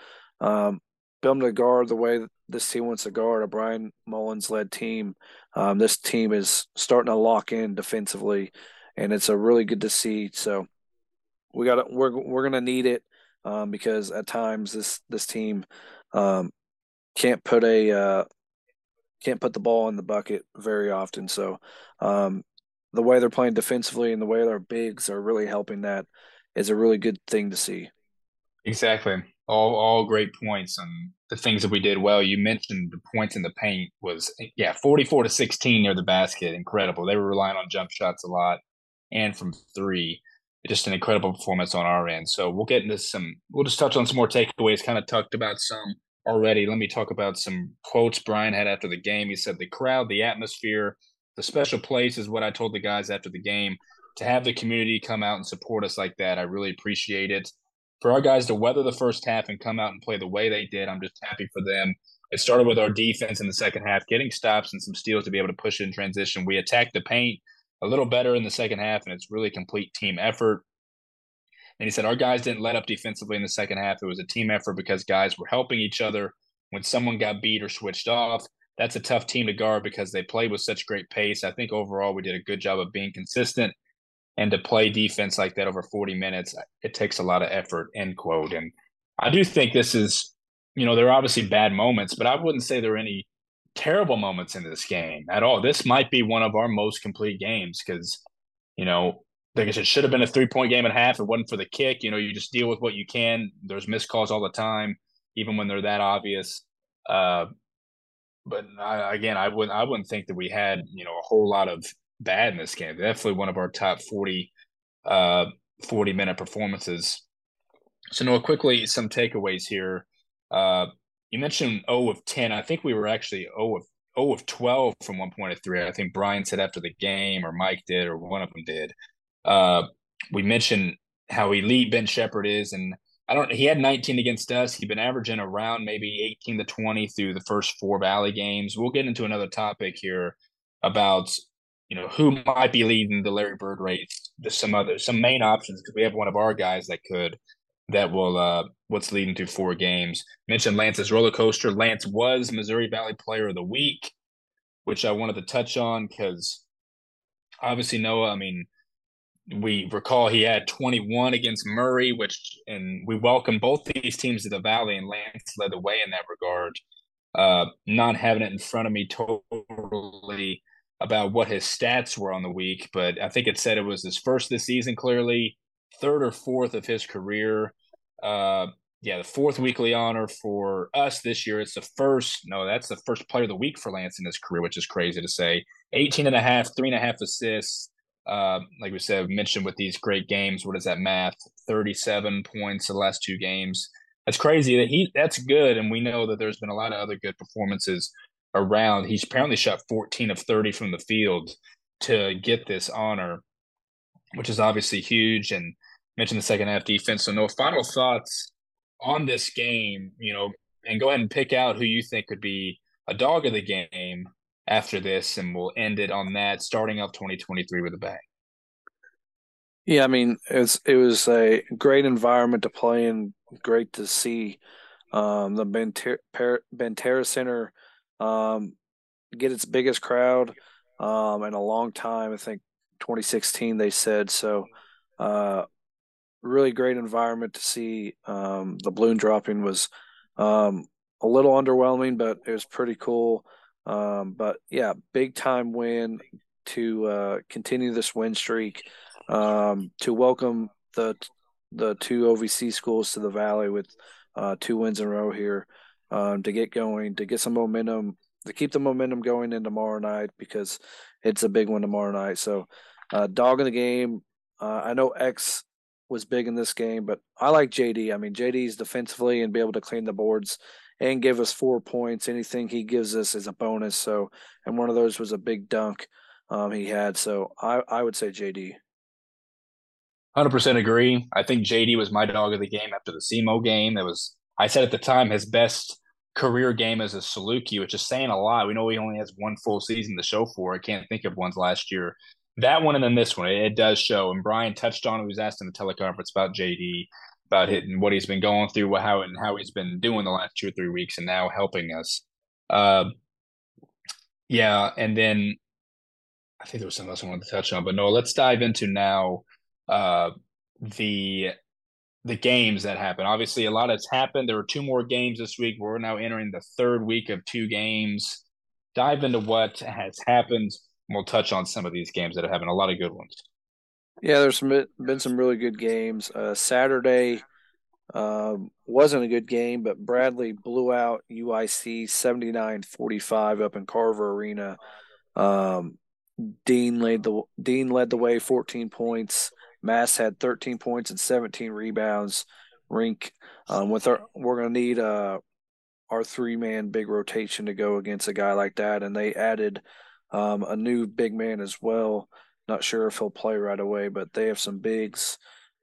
um, able to guard the way this team wants to guard a Brian Mullins led team. Um, this team is starting to lock in defensively, and it's a really good to see. So we got we're we're gonna need it um, because at times this this team um, can't put a uh, can't put the ball in the bucket very often. So um, the way they're playing defensively and the way their bigs are really helping that is a really good thing to see. Exactly. All all great points and the things that we did well. You mentioned the points in the paint was yeah, 44 to 16 near the basket. Incredible. They were relying on jump shots a lot and from 3. Just an incredible performance on our end. So we'll get into some we'll just touch on some more takeaways, kind of talked about some already. Let me talk about some quotes Brian had after the game. He said the crowd, the atmosphere, the special place is what I told the guys after the game. To have the community come out and support us like that, I really appreciate it for our guys to weather the first half and come out and play the way they did, I'm just happy for them. It started with our defense in the second half, getting stops and some steals to be able to push in transition. We attacked the paint a little better in the second half, and it's really complete team effort. And he said our guys didn't let up defensively in the second half. It was a team effort because guys were helping each other. When someone got beat or switched off, that's a tough team to guard because they play with such great pace. I think overall we did a good job of being consistent and to play defense like that over 40 minutes, it takes a lot of effort, end quote. And I do think this is, you know, there are obviously bad moments, but I wouldn't say there are any terrible moments in this game at all. This might be one of our most complete games because, you know, I guess it should have been a three point game and a half. It wasn't for the kick. You know, you just deal with what you can. There's missed calls all the time, even when they're that obvious. Uh, but I, again, I wouldn't I wouldn't think that we had you know a whole lot of bad in this game. Definitely one of our top 40, uh, 40 minute performances. So, Noah, quickly, some takeaways here. Uh, you mentioned 0 of 10. I think we were actually 0 of 0 of 12 from one point of three. I think Brian said after the game, or Mike did, or one of them did. Uh, we mentioned how elite Ben Sheppard is, and I don't. He had 19 against us. He'd been averaging around maybe 18 to 20 through the first four Valley games. We'll get into another topic here about you know, who might be leading the Larry Bird race. There's some other some main options because we have one of our guys that could that will uh what's leading to four games. Mentioned Lance's roller coaster. Lance was Missouri Valley Player of the Week, which I wanted to touch on because obviously Noah, I mean, we recall he had 21 against Murray, which and we welcome both these teams to the Valley, and Lance led the way in that regard. Uh, not having it in front of me totally about what his stats were on the week, but I think it said it was his first this season, clearly third or fourth of his career. Uh, yeah, the fourth weekly honor for us this year. It's the first, no, that's the first player of the week for Lance in his career, which is crazy to say. 18 and a half, three and a half assists. Uh, like we said, mentioned with these great games, what is that math? 37 points the last two games. That's crazy that he that's good. And we know that there's been a lot of other good performances around. He's apparently shot 14 of 30 from the field to get this honor, which is obviously huge. And mentioned the second half defense. So, no final thoughts on this game, you know, and go ahead and pick out who you think could be a dog of the game after this, and we'll end it on that, starting off 2023 with a bang. Yeah, I mean, it's it was a great environment to play in, great to see. Um, the Banterra Center um, get its biggest crowd um, in a long time. I think 2016 they said so. Uh, really great environment to see. Um, the balloon dropping was um, a little underwhelming, but it was pretty cool. Um, but yeah, big time win to uh, continue this win streak. Um, to welcome the the two OVC schools to the Valley with uh, two wins in a row here um, to get going, to get some momentum, to keep the momentum going in tomorrow night because it's a big one tomorrow night. So, uh, dog in the game. Uh, I know X was big in this game, but I like JD. I mean, JD's defensively and be able to clean the boards and give us four points. Anything he gives us is a bonus. So, and one of those was a big dunk um, he had. So I, I would say JD. 100% agree. I think JD was my dog of the game after the SEMO game. It was, I said at the time, his best career game as a Saluki, which is saying a lot. We know he only has one full season to show for. I can't think of ones last year. That one and then this one, it, it does show. And Brian touched on it. He was asked in the teleconference about JD, about it and what he's been going through, how and how he's been doing the last two or three weeks, and now helping us. Uh, yeah, and then I think there was something else I wanted to touch on, but no, let's dive into now uh, the the games that happened. Obviously, a lot has happened. There were two more games this week. We're now entering the third week of two games. Dive into what has happened. And we'll touch on some of these games that have happened. A lot of good ones. Yeah, there's some, been some really good games. Uh, Saturday um, wasn't a good game, but Bradley blew out UIC 79-45 up in Carver Arena. Um, Deen led the Deen led the way, 14 points. Mast had 13 points and 17 rebounds. Rienk, um, with our, we're going to need uh, our three man big rotation to go against a guy like that, and they added um, a new big man as well. Not sure if he'll play right away, but they have some bigs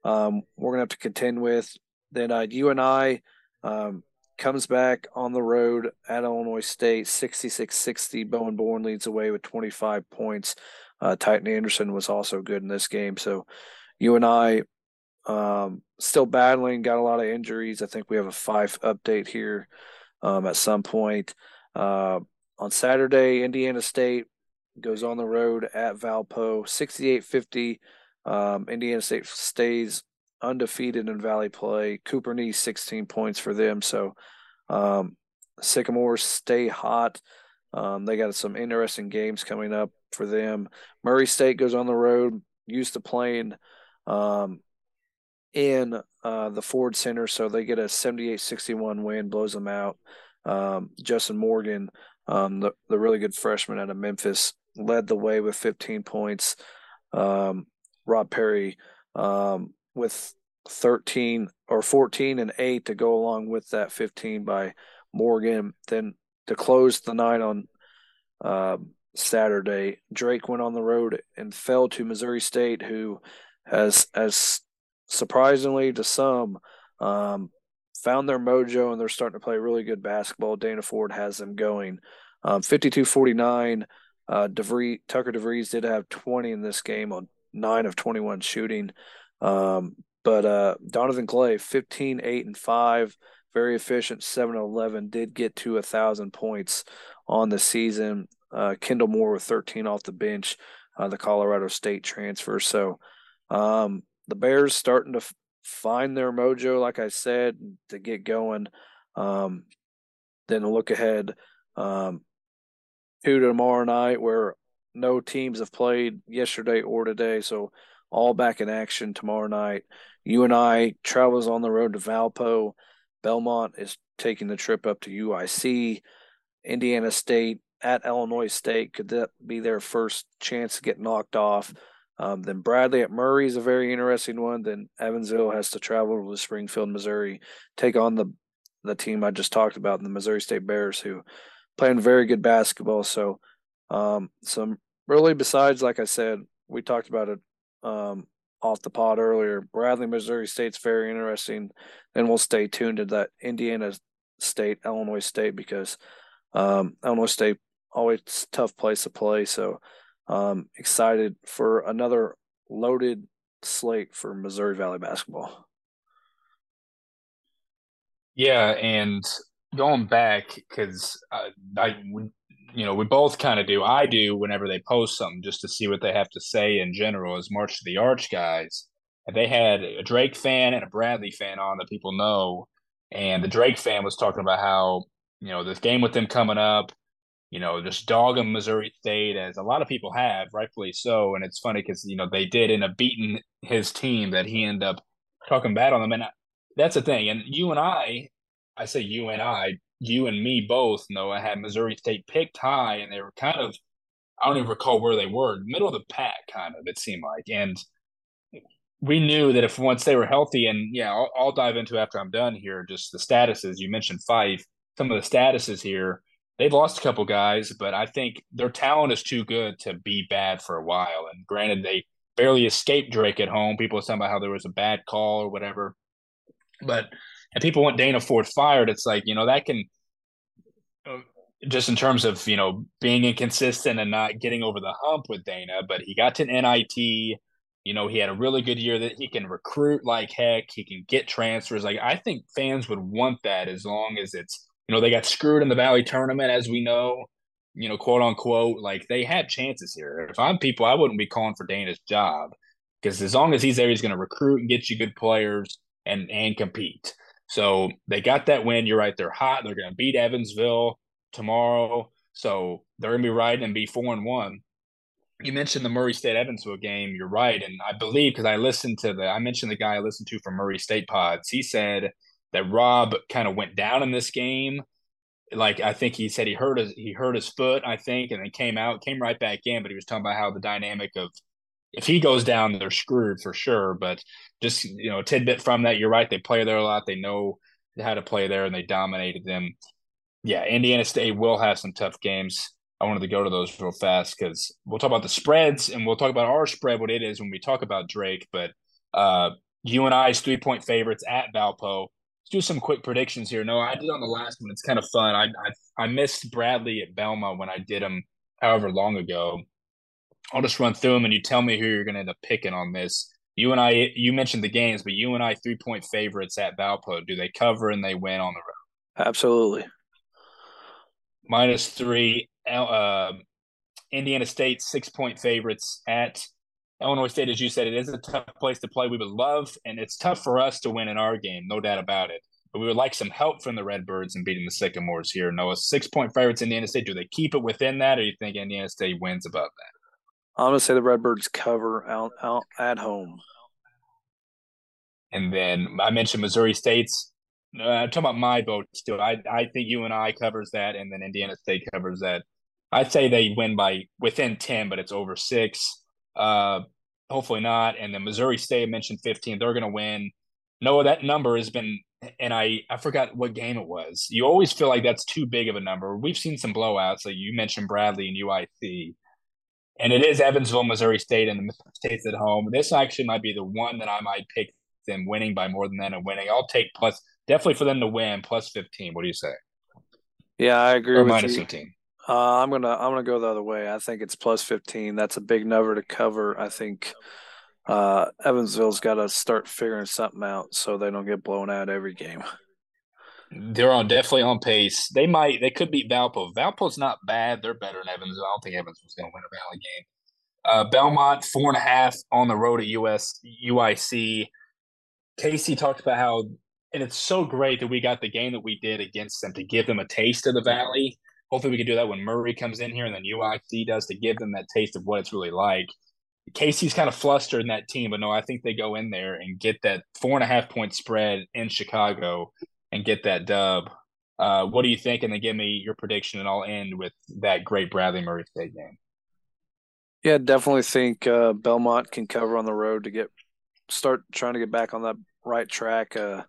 um, we're going to have to contend with. Then uh, UNI um, comes back on the road at Illinois State, 66-60. Bowen Born leads away with 25 points. Uh, Tytan Anderson was also good in this game. So UNI um, still battling, got a lot of injuries. I think we have a five update here um, at some point. Uh, on Saturday, Indiana State goes on the road at Valpo, 68-50. Um, Indiana State stays undefeated in Valley play. Cooper Neese 16 points for them. So um, Sycamores stay hot. Um, they got some interesting games coming up for them. Murray State goes on the road, used to playing um, in uh, the Ford Center, so they get a 78-61 win, blows them out. Um, Justin Morgan, um, the, the really good freshman out of Memphis, led the way with 15 points. Um, Rob Perry um, with 13 or 14 and 8 to go along with that 15 by Morgan. Then to close the night on uh, Saturday, Drake went on the road and fell to Missouri State, who has, as surprisingly to some, um, found their mojo and they're starting to play really good basketball. Dana Ford has them going. Um, 52-49. Uh, DeVries, Tucker DeVries did have 20 in this game on nine of 21 shooting. Um, but uh, Donovan Clay, 15, 8, and 5, very efficient, 7 11, did get to a 1,000 points on the season. Uh, Kendle Moore with 13 off the bench, uh, the Colorado State transfer. So um, the Bears starting to f- find their mojo, like I said, to get going. Um, then look ahead um, to tomorrow night, where no teams have played yesterday or today. So all back in action tomorrow night. UNI travels on the road to Valpo. Belmont is taking the trip up to UIC. Indiana State at Illinois State could that be their first chance to get knocked off? Um, then Bradley at Murray is a very interesting one. Then Evansville has to travel to Springfield, Missouri, take on the the team I just talked about, the Missouri State Bears, who playing very good basketball. So, um, some really besides, like I said, we talked about it um, off the pod earlier. Bradley, Missouri State's very interesting. And we'll stay tuned to that Indiana State, Illinois State, because um, Illinois State always tough place to play. So um, excited for another loaded slate for Missouri Valley basketball. Yeah, and going back because I, I you know, we both kind of do. I do whenever they post something just to see what they have to say in general as March to the Arch guys. And they had a Drake fan and a Bradley fan on that people know. And the Drake fan was talking about how, you know, this game with them coming up, you know, just dogging Missouri State as a lot of people have, rightfully so. And it's funny because, you know, they did end up beating his team that he ended up talking bad on them. And that's the thing. And you and I, I say you and I, you and me both know I had Missouri State picked high, and they were kind of I don't even recall where they were, middle of the pack, kind of it seemed like, and we knew that if once they were healthy, and yeah, I'll, I'll dive into after I'm done here, just the statuses you mentioned Phyfe. some of the statuses here. They've lost a couple guys, but I think their talent is too good to be bad for a while. And granted, they barely escaped Drake at home. People were talking about how there was a bad call or whatever. But and people want Dana Ford fired. It's like, you know, that can just in terms of, you know, being inconsistent and not getting over the hump with Dana, but he got to NIT. You know, he had a really good year that he can recruit like heck. He can get transfers. Like I think fans would want that as long as it's, you know, they got screwed in the Valley tournament, as we know, you know, quote unquote. Like they had chances here. If I'm people, I wouldn't be calling for Dana's job because as long as he's there, he's going to recruit and get you good players and and compete. So they got that win. You're right. They're hot. They're going to beat Evansville tomorrow. So they're going to be riding and be four and one you mentioned the Murray State Evansville game. You're right, and I believe because I listened to the I mentioned the guy I listened to from Murray State Pods. He said that Rob kind of went down in this game. Like I think he said he hurt his he hurt his foot, I think, and then came out, came right back in. But he was talking about how the dynamic of if he goes down, they're screwed for sure. But just you know, tidbit from that, you're right. They play there a lot. They know how to play there, and they dominated them. Yeah, Indiana State will have some tough games. I wanted to go to those real fast because we'll talk about the spreads and we'll talk about our spread, what it is when we talk about Drake. But uh, UNI's three point favorites at Valpo. Let's do some quick predictions here. No, I did on the last one. It's kind of fun. I, I, I missed Bradley at Belmont when I did them however long ago. I'll just run through them and you tell me who you're going to end up picking on this. You and I, you mentioned the games, but UNI three point favorites at Valpo. Do they cover and they win on the road? Absolutely. Minus three uh, Indiana State six point favorites at Illinois State. As you said, it is a tough place to play. We would love, and it's tough for us to win in our game, no doubt about it. But we would like some help from the Redbirds in beating the Sycamores here. Noah, six point favorites Indiana State. Do they keep it within that, or do you think Indiana State wins above that? I'm gonna say the Redbirds cover out, out at home. And then I mentioned Missouri State's uh, I'm talking about my vote still. I I think UNI covers that, and then Indiana State covers that. I'd say they win by within 10, but it's over six. Uh, hopefully not. And then Missouri State mentioned 15. They're to win. No, that number has been, and I, I forgot what game it was. You always feel like that's too big of a number. We've seen some blowouts. Like you mentioned Bradley and UIC. And it is Evansville, Missouri State, and the Missouri State's at home. This actually might be the one that I might pick them winning by more than that and winning. I'll take plus, definitely for them to win, plus 15. What do you say? Yeah, I agree. Or minus 15. Uh, I'm gonna I'm gonna go the other way. I think it's plus 15. That's a big number to cover. I think uh, Evansville's got to start figuring something out so they don't get blown out every game. They're on definitely on pace. They might they could beat Valpo. Valpo's not bad. They're better than Evans. I don't think Evans was going to win a Valley game. Uh, Belmont four and a half on the road at US UIC. Casey talked about how, and it's so great that we got the game that we did against them to give them a taste of the Valley hopefully we can do that when Murray comes in here and then UIC does to give them that taste of what it's really like. Casey's kind of flustered in that team, but no, I think they go in there and get that four and a half point spread in Chicago and get that dub. Uh, what do you think? And then give me your prediction, and I'll end with that great Bradley Murray State game. Yeah, definitely think uh, Belmont can cover on the road to get start trying to get back on that right track. Uh,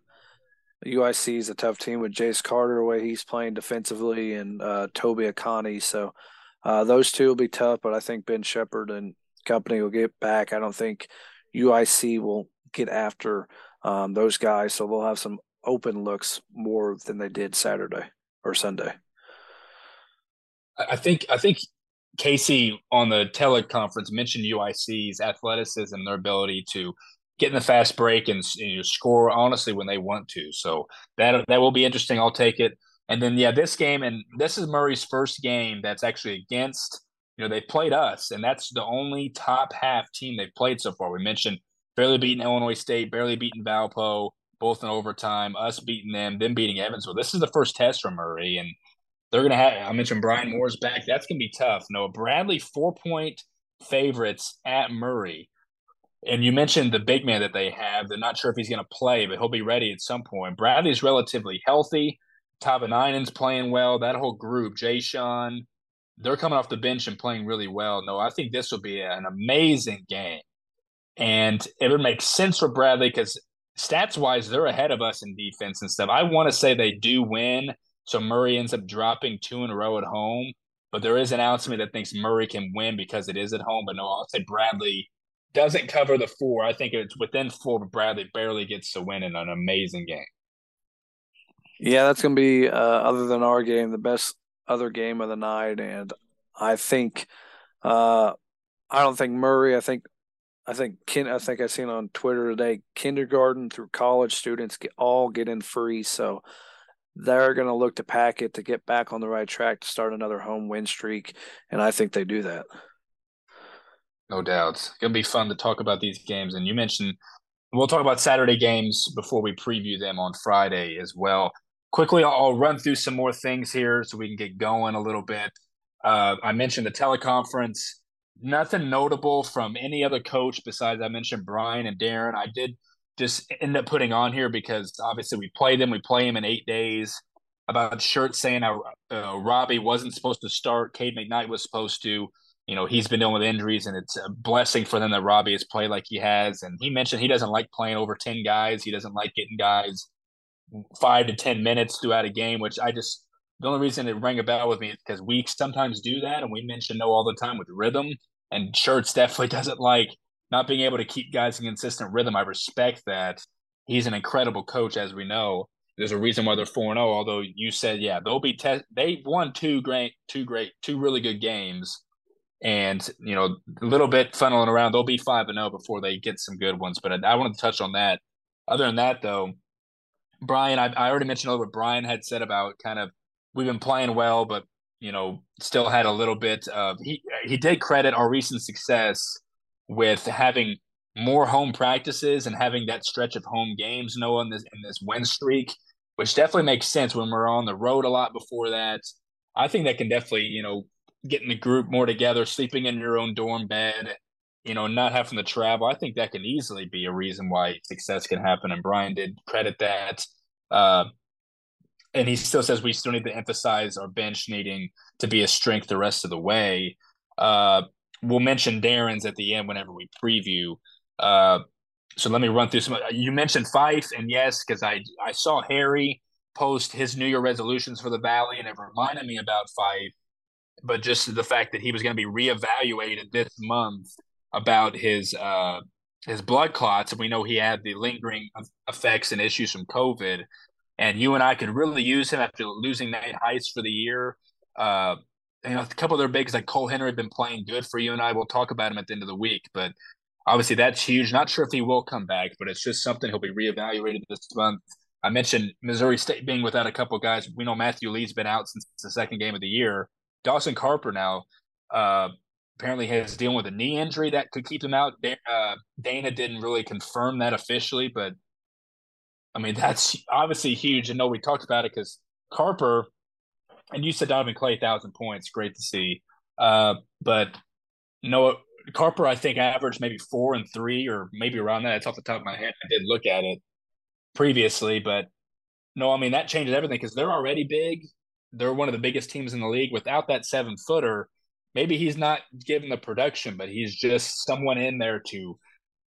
UIC is a tough team with Jace Carter, the way he's playing defensively, and uh, Toby Okani. So uh, those two will be tough, but I think Ben Sheppard and company will get back. I don't think UIC will get after um, those guys, so they'll have some open looks more than they did Saturday or Sunday. I think I think Casey on the teleconference mentioned UIC's athleticism, and their ability to get in the fast break and you know, score honestly when they want to. So that that will be interesting. I'll take it. And then yeah, this game and this is Murray's first game that's actually against. You know they played us, and that's the only top half team they've played so far. We mentioned barely beaten Illinois State, barely beaten Valpo, both in overtime. Us beating them, them beating Evansville. This is the first test for Murray, and they're gonna have. I mentioned Brian Moore's back. That's gonna be tough. Noah Bradley four point favorites at Murray. And you mentioned the big man that they have. They're not sure if he's going to play, but he'll be ready at some point. Bradley's relatively healthy. Tahvanainen's playing well. That whole group, Ja'Shon, they're coming off the bench and playing really well. No, I think this will be an amazing game. And it would make sense for Bradley because stats wise, they're ahead of us in defense and stuff. I want to say they do win, So Murray ends up dropping two in a row at home. But there is an announcement that thinks Murray can win because it is at home. But no, I'll say Bradley doesn't cover the four. I think it's within four, but Bradley barely gets to win in an amazing game. Yeah, that's going to be, uh, other than our game, the best other game of the night. And I think, uh, I don't think Murray, I think, I think, kin, I think I seen on Twitter today, kindergarten through college students get all get in free. So they're going to look to pack it to get back on the right track to start another home win streak. And I think they do that. No doubt. It's going to be fun to talk about these games. And you mentioned we'll talk about Saturday games before we preview them on Friday as well. Quickly, I'll run through some more things here so we can get going a little bit. Uh, I mentioned the teleconference. Nothing notable from any other coach besides I mentioned Brian and Darian. I did just end up putting on here because obviously we play them. We play them in eight days. About Schertz saying how uh, Robbie wasn't supposed to start. Cade McKnight was supposed to you know, he's been dealing with injuries, and it's a blessing for them that Robbie has played like he has. And he mentioned he doesn't like playing over 10 guys. He doesn't like getting guys five to 10 minutes throughout a game, which I just, the only reason it rang a bell with me is because we sometimes do that. And we mention no all the time with rhythm. And Schertz definitely doesn't like not being able to keep guys in consistent rhythm. I respect that. He's an incredible coach, as we know. There's a reason why they're 4 0, although you said, yeah, they'll be, te- they won two great, two great, two really good games and you know a little bit funneling around. They'll be five and zero oh before they get some good ones. But I, I wanted to touch on that. Other than that, though, Brian, I, I already mentioned what Brian had said about kind of we've been playing well, but you know still had a little bit of he he did credit our recent success with having more home practices and having that stretch of home games, Noah, in this in this win streak, which definitely makes sense when we're on the road a lot before that. I think that can definitely, you know, getting the group more together, sleeping in your own dorm bed, you know, not having to travel. I think that can easily be a reason why success can happen. And Brian did credit that. Uh, and he still says we still need to emphasize our bench needing to be a strength the rest of the way. Uh, we'll mention Darian's at the end whenever we preview. Uh, so let me run through some. You mentioned Phyfe, and yes, because I I saw Harry post his New Year resolutions for the Valley, and it reminded me about Phyfe but just the fact that he was going to be reevaluated this month about his uh, his blood clots, and we know he had the lingering effects and issues from COVID. And UNI could really use him after losing Nate Heise for the year. Uh, you know, a couple of their bigs like Cole Henry have been playing good for UNI. We'll talk about him at the end of the week, but obviously that's huge. Not sure if he will come back, but it's just something he'll be reevaluated this month. I mentioned Missouri State being without a couple guys. We know Matthew Lee's been out since the second game of the year. Dawson Carper now uh, apparently has dealing with a knee injury that could keep him out. Uh, Dana didn't really confirm that officially, but I mean that's obviously huge. And no, we talked about it because Carper and you said Donovan Clay thousand points, great to see. Uh, but Noah Carper, I think averaged maybe four and three, or maybe around that. It's off the top of my head. I did look at it previously, but no, I mean that changes everything because they're already big they're one of the biggest teams in the league. Without that seven footer, maybe he's not given the production, but he's just someone in there to,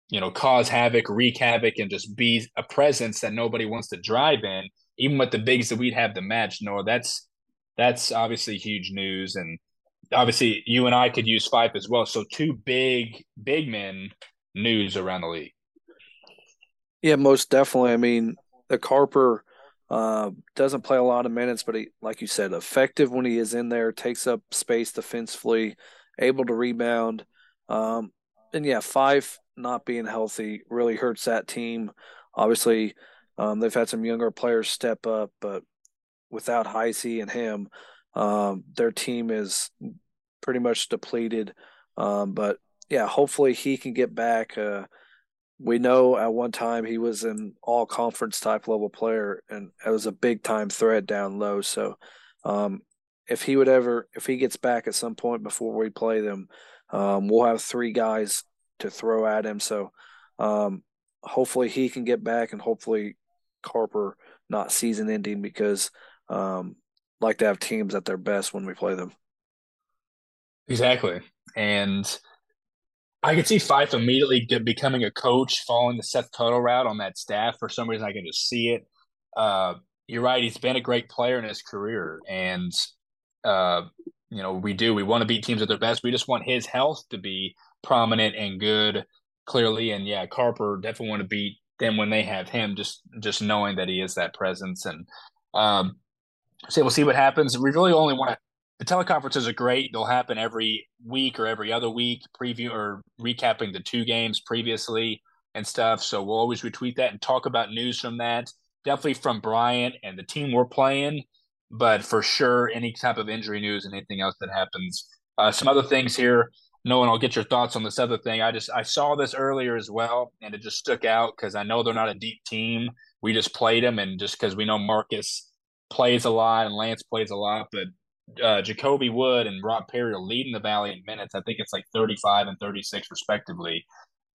you know, cause havoc, wreak havoc, and just be a presence that nobody wants to drive in. Even with the bigs that we'd have to match, no, that's that's obviously huge news, and obviously UNI could use Phyfe as well. So two big big men news around the league. Yeah, most definitely. I mean, the Carper uh, doesn't play a lot of minutes, but he, like you said, effective when he is in there, takes up space defensively, able to rebound. Um, and yeah, Phyfe not being healthy really hurts that team. Obviously, um, they've had some younger players step up, but without Heise and him, um, their team is pretty much depleted. Um, but yeah, hopefully he can get back. Uh, we know at one time he was an all conference type level player and it was a big time threat down low. So um, if he would ever if he gets back at some point before we play them, um, we'll have three guys to throw at him. So um, hopefully he can get back and hopefully Carper not season ending because um, like to have teams at their best when we play them. Exactly. And I could see Phyfe immediately becoming a coach, following the Seth Tuttle route on that staff. For some reason, I can just see it. Uh, you're right. He's been a great player in his career, and uh, you know we do. We want to beat teams at their best. We just want his health to be prominent and good, clearly. And yeah, Carper definitely want to beat them when they have him. Just just knowing that he is that presence, and um, so we'll see what happens. We really only want to. The teleconferences are great. They'll happen every week or every other week, preview or recapping the two games previously and stuff. So we'll always retweet that and talk about news from that definitely from Bryant and the team we're playing, but for sure, any type of injury news and anything else that happens. Uh, some other things here. Nolan, I'll get your thoughts on this other thing. I just I saw this earlier as well, and it just stuck out because I know they're not a deep team. We just played them, and just because we know Marcus plays a lot and Lance plays a lot, but uh, JaCobi Wood and Rob Perry are leading the Valley in minutes. I think it's like 35 and 36 respectively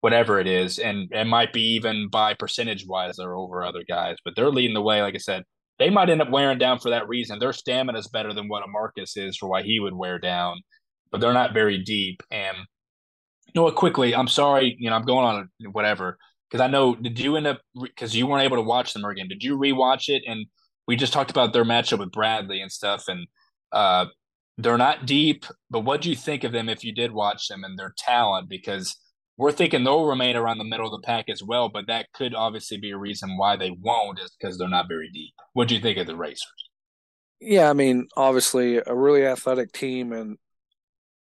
whatever it is, and it might be even by percentage wise they're over other guys, but they're leading the way. Like I said, they might end up wearing down for that reason. Their stamina is better than what a Marcus is for why he would wear down, but they're not very deep. And you know? Quickly, I'm sorry. You know, I'm going on whatever because I know. Did you end up because you weren't able to watch them again? Did you rewatch it? And we just talked about their matchup with Bradley and stuff, and uh, they're not deep. But what do you think of them if you did watch them and their talent? Because we're thinking they'll remain around the middle of the pack as well, but that could obviously be a reason why they won't, is because they're not very deep. What do you think of the Racers? Yeah, I mean, obviously a really athletic team and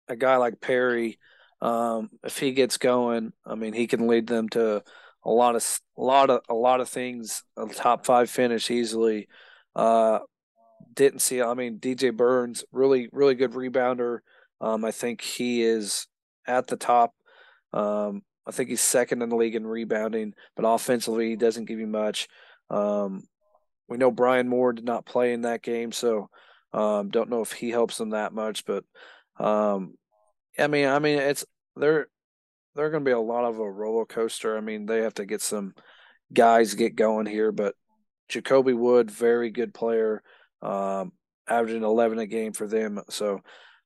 a guy like Perry, um, if he gets going, I mean, he can lead them to a lot of a lot of a lot of things. A top five finish easily. Uh, didn't see. I mean, DJ Burns, really really good rebounder. Um, I think he is at the top um, I think he's second in the league in rebounding, but offensively he doesn't give you much. Um, we know Brian Moore did not play in that game, so um, don't know if he helps them that much. But um, I mean, I mean, it's they're they're going to be a lot of a roller coaster. I mean, they have to get some guys get going here, but JaCobi Wood, very good player, um, averaging 11 a game for them. So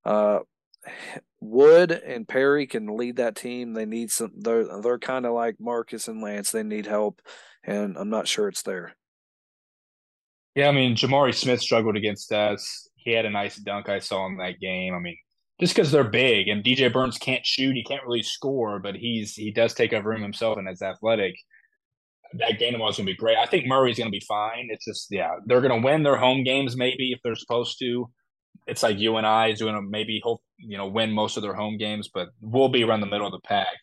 uh, Wood and Perry can lead that team. They need some. They're they're kind of like Marcus and Lance. They need help, and I'm not sure it's there. Yeah, I mean, Jamari Smith struggled against us. He had a nice dunk I saw in that game. I mean, just because they're big and DJ Burns can't shoot, he can't really score, but he's he does take up room himself and is athletic. That game going to be great. I think Murray's going to be fine. It's just yeah, they're going to win their home games maybe if they're supposed to it's like UNI doing a maybe hope you know win most of their home games, but we'll be around the middle of the pack.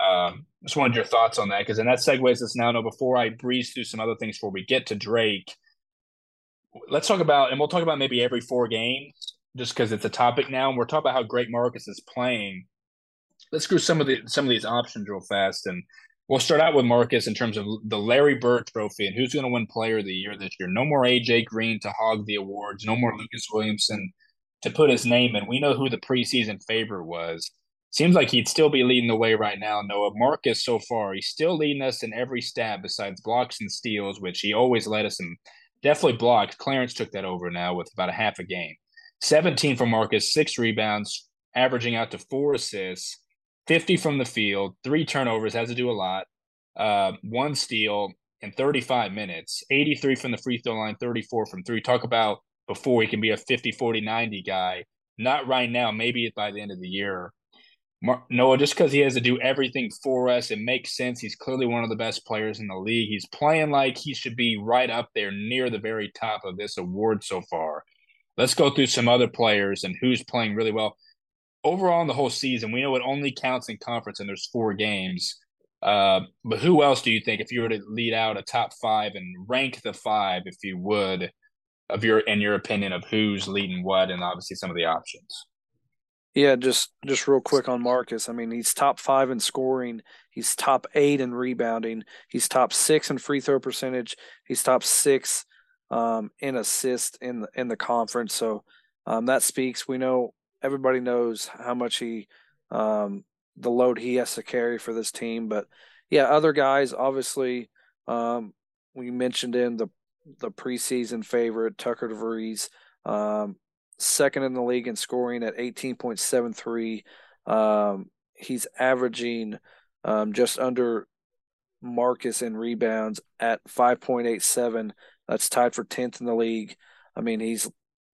Um, just wanted your thoughts on that because then that segues us now. No, before I breeze through some other things before we get to Drake, let's talk about and we'll talk about maybe every four games just because it's a topic now, and we're talking about how great Marcus is playing. Let's go some of the some of these options real fast, and we'll start out with Marcus in terms of the Larry Bird Trophy and who's going to win Player of the Year this year. No more AJ Green to hog the awards. No more Lucas Williamson to put his name in. We know who the preseason favorite was. Seems like he'd still be leading the way right now. Noah Marcus so far, he's still leading us in every stat besides blocks and steals, which he always led us in. Definitely blocked. Clarence took that over now with about a half a game. 17 for Marcus, six rebounds, averaging out to four assists, 50 from the field, three turnovers, has to do a lot, uh, one steal in 35 minutes, 83 from the free throw line, 34 from three. Talk about before he can be a 50, 40, 90 guy. Not right now, maybe by the end of the year. Noah, just because he has to do everything for us, it makes sense. He's clearly one of the best players in the league. He's playing like he should be right up there near the very top of this award so far. Let's go through some other players and who's playing really well. Overall, in the whole season, we know it only counts in conference and there's four games. Uh, but who else do you think, if you were to lead out a top five and rank the five, if you would, of your in your opinion of who's leading what and obviously some of the options. Yeah, just just real quick on Marcus. I mean, he's top five in scoring. He's top eight in rebounding. He's top six in free throw percentage. He's top six um, in assist in the in the conference. So um, that speaks. We know everybody knows how much he um, the load he has to carry for this team. But yeah, other guys obviously um, we mentioned in the the preseason favorite, Tucker DeVries, um, second in the league in scoring at 18.73. Um, he's averaging um, just under Marcus in rebounds at 5.87. That's tied for tenth in the league. I mean, he's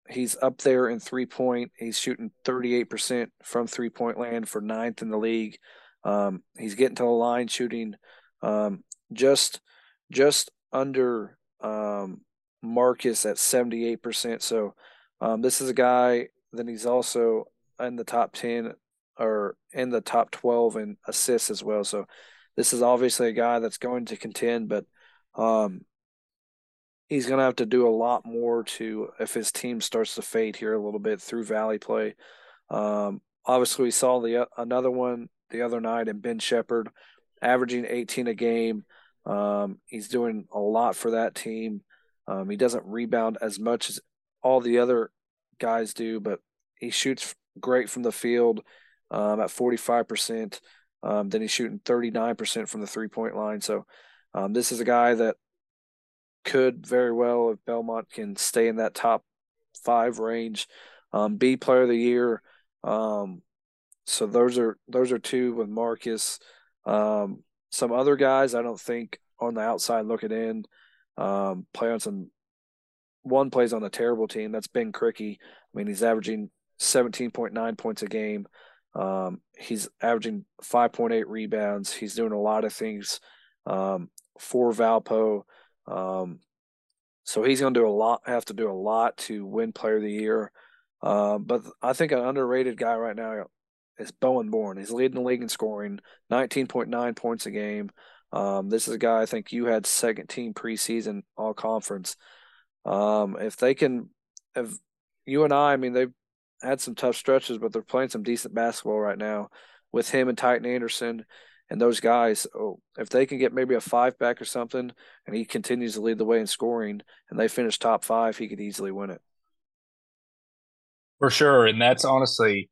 he's up there in three point. He's shooting 38% from three point land for ninth in the league. Um, he's getting to the line shooting um, just just under um, Marcus at 78%. So um, this is a guy, then he's also in the top 10 or in the top 12 in assists as well. So this is obviously a guy that's going to contend, but um, he's going to have to do a lot more to if his team starts to fade here a little bit through Valley play. Um, obviously, we saw the uh, another one the other night in Ben Sheppard, averaging 18 a game. Um, he's doing a lot for that team. Um, he doesn't rebound as much as all the other guys do, but he shoots great from the field um, at 45%. Um, then he's shooting 39% from the three point line. So um, this is a guy that could very well, if Belmont can stay in that top five range, um, be player of the year. Um, so those are those are two with Marcus. Um, some other guys I don't think on the outside looking in um, play on some. One plays on a terrible team. That's Ben Krikke. I mean, he's averaging 17.9 points a game. Um, he's averaging 5.8 rebounds. He's doing a lot of things um, for Valpo. Um, so he's going to do a lot, have to do a lot to win Player of the Year. Uh, but I think an underrated guy right now is Bowen Born. He's leading the league in scoring, 19.9 points a game. Um, this is a guy I think you had second team preseason all conference. Um, if they can, if you and I, I mean, they've had some tough stretches, but they're playing some decent basketball right now with him and Tytan Anderson and those guys. Oh, if they can get maybe a five back or something, and he continues to lead the way in scoring, and they finish top five, he could easily win it. For sure, and that's honestly,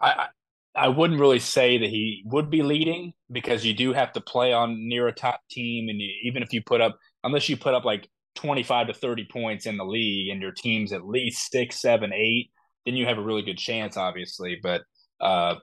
I I wouldn't really say that he would be leading because you do have to play on near a top team, and you, even if you put up, unless you put up like twenty five to thirty points in the league, and your team's at least six, seven, eight, then you have a really good chance, obviously. But uh,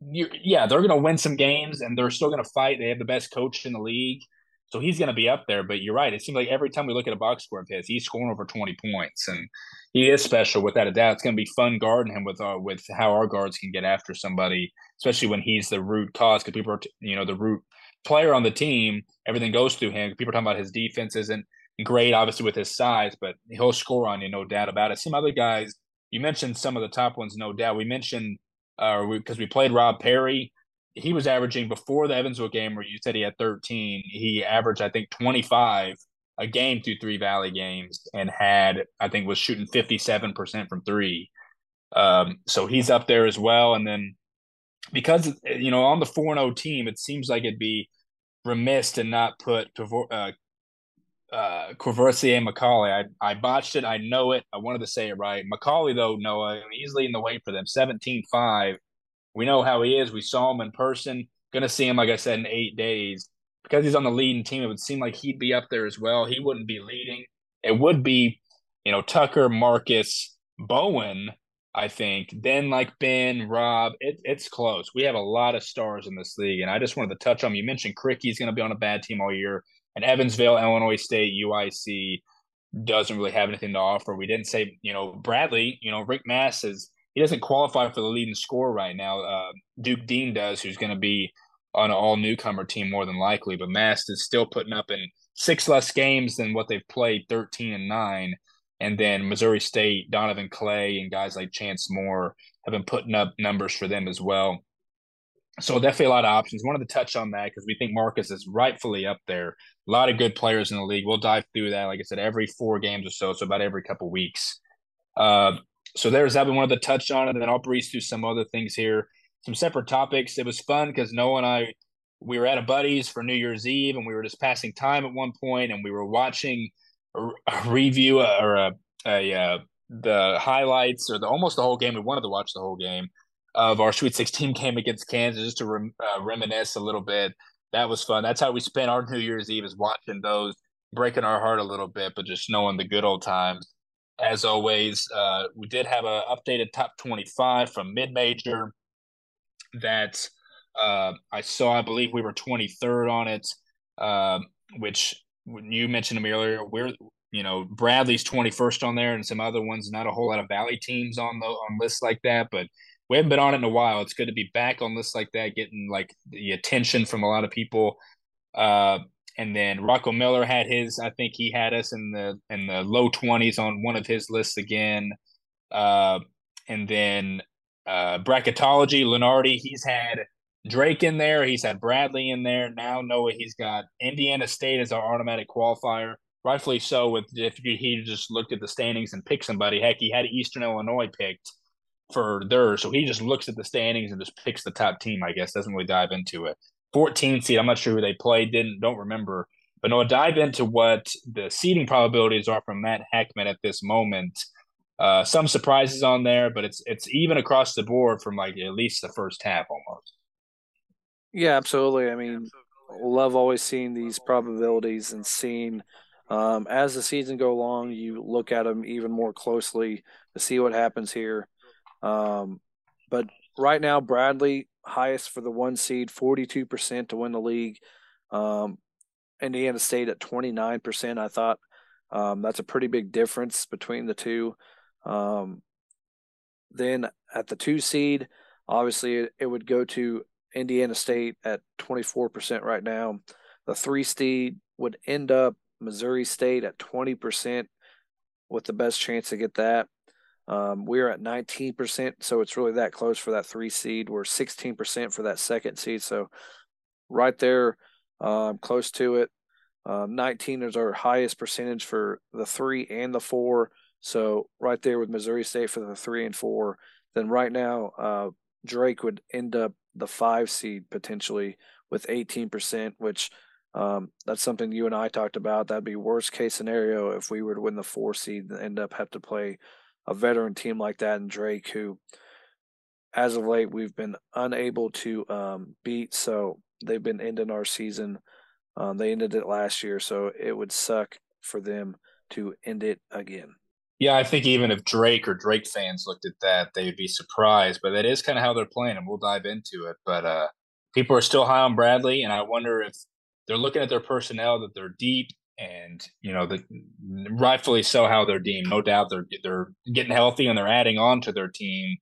yeah, they're going to win some games, and they're still going to fight. They have the best coach in the league. So he's going to be up there. But you're right. It seems like every time we look at a box score of his, he's scoring over 20 points, and he is special without a doubt. It's going to be fun guarding him with uh, with how our guards can get after somebody, especially when he's the root cause. Because people are, you know, the root player on the team. Everything goes through him. People are talking about his defense isn't great, obviously with his size, but he'll score on you, no doubt about it. Some other guys, you mentioned some of the top ones, no doubt. We mentioned uh, because we, we played Rob Perry he was averaging before the Evansville game where you said he had 13. He averaged, I think, 25 a game through three Valley games and had, I think, was shooting 57% from three. Um, so he's up there as well. And then because, you know, on the 4 0 team, it seems like it'd be remiss to not put uh, uh, Courvoisier McCauley. I, I botched it. I know it. I wanted to say it right. McCauley, though, Noah, he's leading the way for them 17 5 we know how he is. We saw him in person. Going to see him, like I said, in eight days. Because he's on the leading team, it would seem like he'd be up there as well. He wouldn't be leading. It would be, you know, Tucker, Marcus, Bowen, I think. Then like Ben, Rob, it, it's close. We have a lot of stars in this league. And I just wanted to touch on, you mentioned Krikke's going to be on a bad team all year. And Evansville, Illinois State, UIC doesn't really have anything to offer. We didn't say, you know, Bradley, you know, Rienk Mast is he doesn't qualify for the leading score right now. Uh, Duke Deen does, who's going to be on an all newcomer team more than likely. But Mast is still putting up in six less games than what they've played, thirteen and nine. And then Missouri State, Donovan Clay, and guys like Chance Moore have been putting up numbers for them as well. So definitely a lot of options. Wanted to touch on that because we think Marcus is rightfully up there. A lot of good players in the league. We'll dive through that, like I said, every four games or so, so about every couple weeks. Uh, so there's that we wanted to touch on, it. and then I'll breeze through some other things here, some separate topics. It was fun because Noah and I we were at a buddy's for New Year's Eve, and we were just passing time at one point, and we were watching a, a review uh, or a, a uh, the highlights or the almost the whole game. We wanted to watch the whole game of our Sweet 16 game against Kansas just to rem, uh, reminisce a little bit. That was fun. That's how we spent our New Year's Eve is watching those, breaking our heart a little bit, but just knowing the good old times as always, uh, we did have an updated top 25 from mid major that uh, I saw. I believe we were 23rd on it, uh, which you mentioned to me earlier. We're you know, Bradley's 21st on there and some other ones, not a whole lot of Valley teams on the on lists like that, but we haven't been on it in a while. It's good to be back on lists like that, getting like the attention from a lot of people. Uh, and then Rocco Miller had his. I think he had us in the in the low twenties on one of his lists again. Uh, and then uh, bracketology, Lunardi, he's had Drake in there. He's had Bradley in there. Now Noah, he's got Indiana State as our automatic qualifier. Rightfully so. With if he just looked at the standings and picked somebody, heck, he had Eastern Illinois picked for theirs. So he just looks at the standings and just picks the top team. I guess doesn't really dive into it. 14 seed. I'm not sure who they played. Didn't don't remember. But Noah, dive into what the seeding probabilities are from Matt Heckman at this moment. Uh, some surprises on there, but it's it's even across the board from like at least the first half almost. Yeah, absolutely. I mean, love always seeing these probabilities and seeing um, as the season go along, you look at them even more closely to see what happens here. Um, but right now, Bradley highest for the one seed, 42% to win the league. Um, Indiana State at 29%. I thought um, that's a pretty big difference between the two. Um, then at the two seed, obviously it, it, would go to Indiana State at 24% right now. The three seed would end up Missouri State at 20% with the best chance to get that. Um, we're at 19%, so it's really that close for that three seed. We're 16% for that second seed, so right there, um, close to it. Um, 19 is our highest percentage for the three and the four. So right there with Missouri State for the three and four. Then right now, uh, Drake would end up the five seed potentially with 18%, which um, that's something you and I talked about. That'd be worst case scenario if we were to win the four seed and end up have to play a veteran team like that and Drake, who, as of late, we've been unable to um, beat. So they've been ending our season. Um, they ended it last year, so it would suck for them to end it again. Yeah, I think even if Drake or Drake fans looked at that, they'd be surprised. But that is kind of how they're playing, and we'll dive into it. But uh, people are still high on Bradley, and I wonder if they're looking at their personnel that they're deep and you know the rightfully so how they're deemed. No doubt they're they're getting healthy and they're adding on to their team.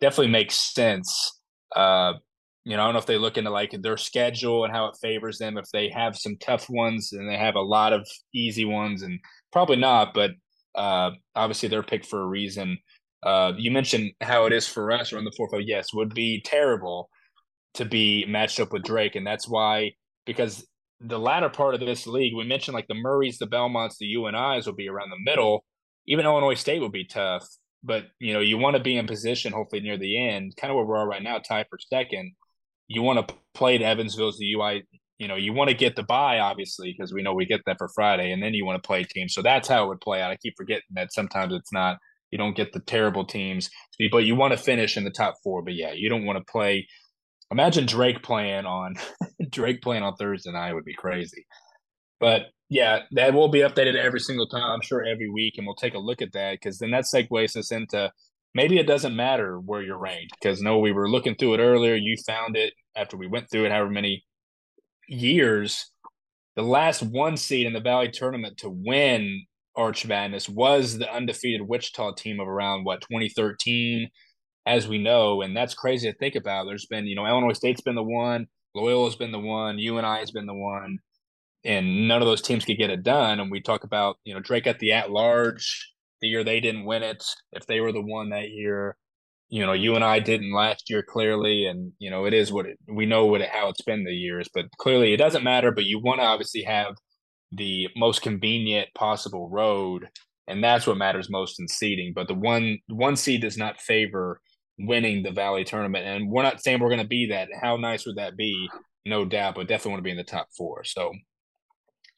Definitely makes sense. Uh, you know, I don't know if they look into like their schedule and how it favors them. If they have some tough ones and they have a lot of easy ones, and probably not. But uh, obviously, they're picked for a reason. Uh, you mentioned how it is for us or on the fourth. Yes, would be terrible to be matched up with Drake, and that's why because the latter part of this league, we mentioned like the Murrays, the Belmonts, the UNIs will be around the middle. Even Illinois State will be tough, but you know you want to be in position, hopefully near the end, kind of where we are right now, tied for second. You want to play the Evansville's, the UI. You know, you want to get the buy, obviously, because we know we get that for Friday, and then you want to play teams. So that's how it would play out. I keep forgetting that sometimes it's not. You don't get the terrible teams, but you want to finish in the top four. But yeah, you don't want to play Imagine Drake playing on Drake playing on Thursday night would be crazy. But yeah, that will be updated every single time. I'm sure every week, and we'll take a look at that because then that segues us into maybe it doesn't matter where you're ranked because no, we were looking through it earlier. You found it after we went through it, however many years. The last one seed in the Valley tournament to win Arch Madness was the undefeated Wichita team of around what 2013 as we know, and that's crazy to think about. There's been, you know, Illinois State's been the one, Loyola's been the one, you and I has been the one, and none of those teams could get it done. And we talk about, you know, Drake at the at large the year they didn't win it. If they were the one that year, you know, you and I didn't last year clearly, and you know, it is what it, we know what it, how it's been the years, but clearly it doesn't matter. But you want to obviously have the most convenient possible road, and that's what matters most in seeding. But the one one seed does not favor winning the Valley tournament. And we're not saying we're going to be that. How nice would that be? No doubt, but definitely want to be in the top four. So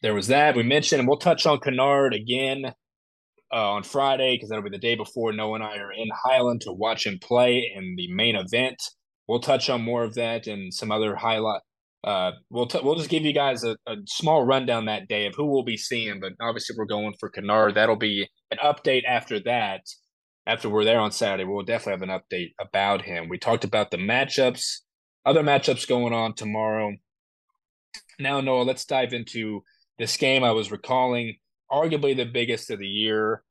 there was that. We mentioned, and we'll touch on Kennard again uh, on Friday because that'll be the day before Noah and I are in Highland to watch him play in the main event. We'll touch on more of that and some other highlight. Uh, we'll t- we'll just give you guys a, a small rundown that day of who we'll be seeing, but obviously we're going for Kennard. That'll be an update after that after we're there on Saturday, we'll definitely have an update about him. We talked about the matchups, other matchups going on tomorrow. Now, Noah, let's dive into this game. I was recalling arguably the biggest of the year.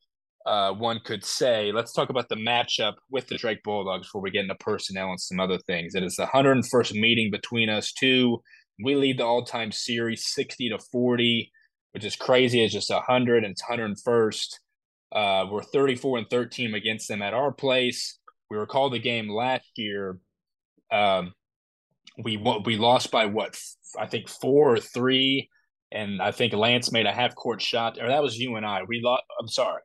Uh, one could say. Let's talk about the matchup with the Drake Bulldogs before we get into personnel and some other things. It is the 101st meeting between us two. We lead the all-time series 60 to 40, which is crazy. It's just 100 and it's 101st. Uh, we're 34 and 13 against them at our place. We recall the game last year. Um, we we lost by what I think four or three, and I think Lance made a half court shot, or that was you and I. We lost. I'm sorry,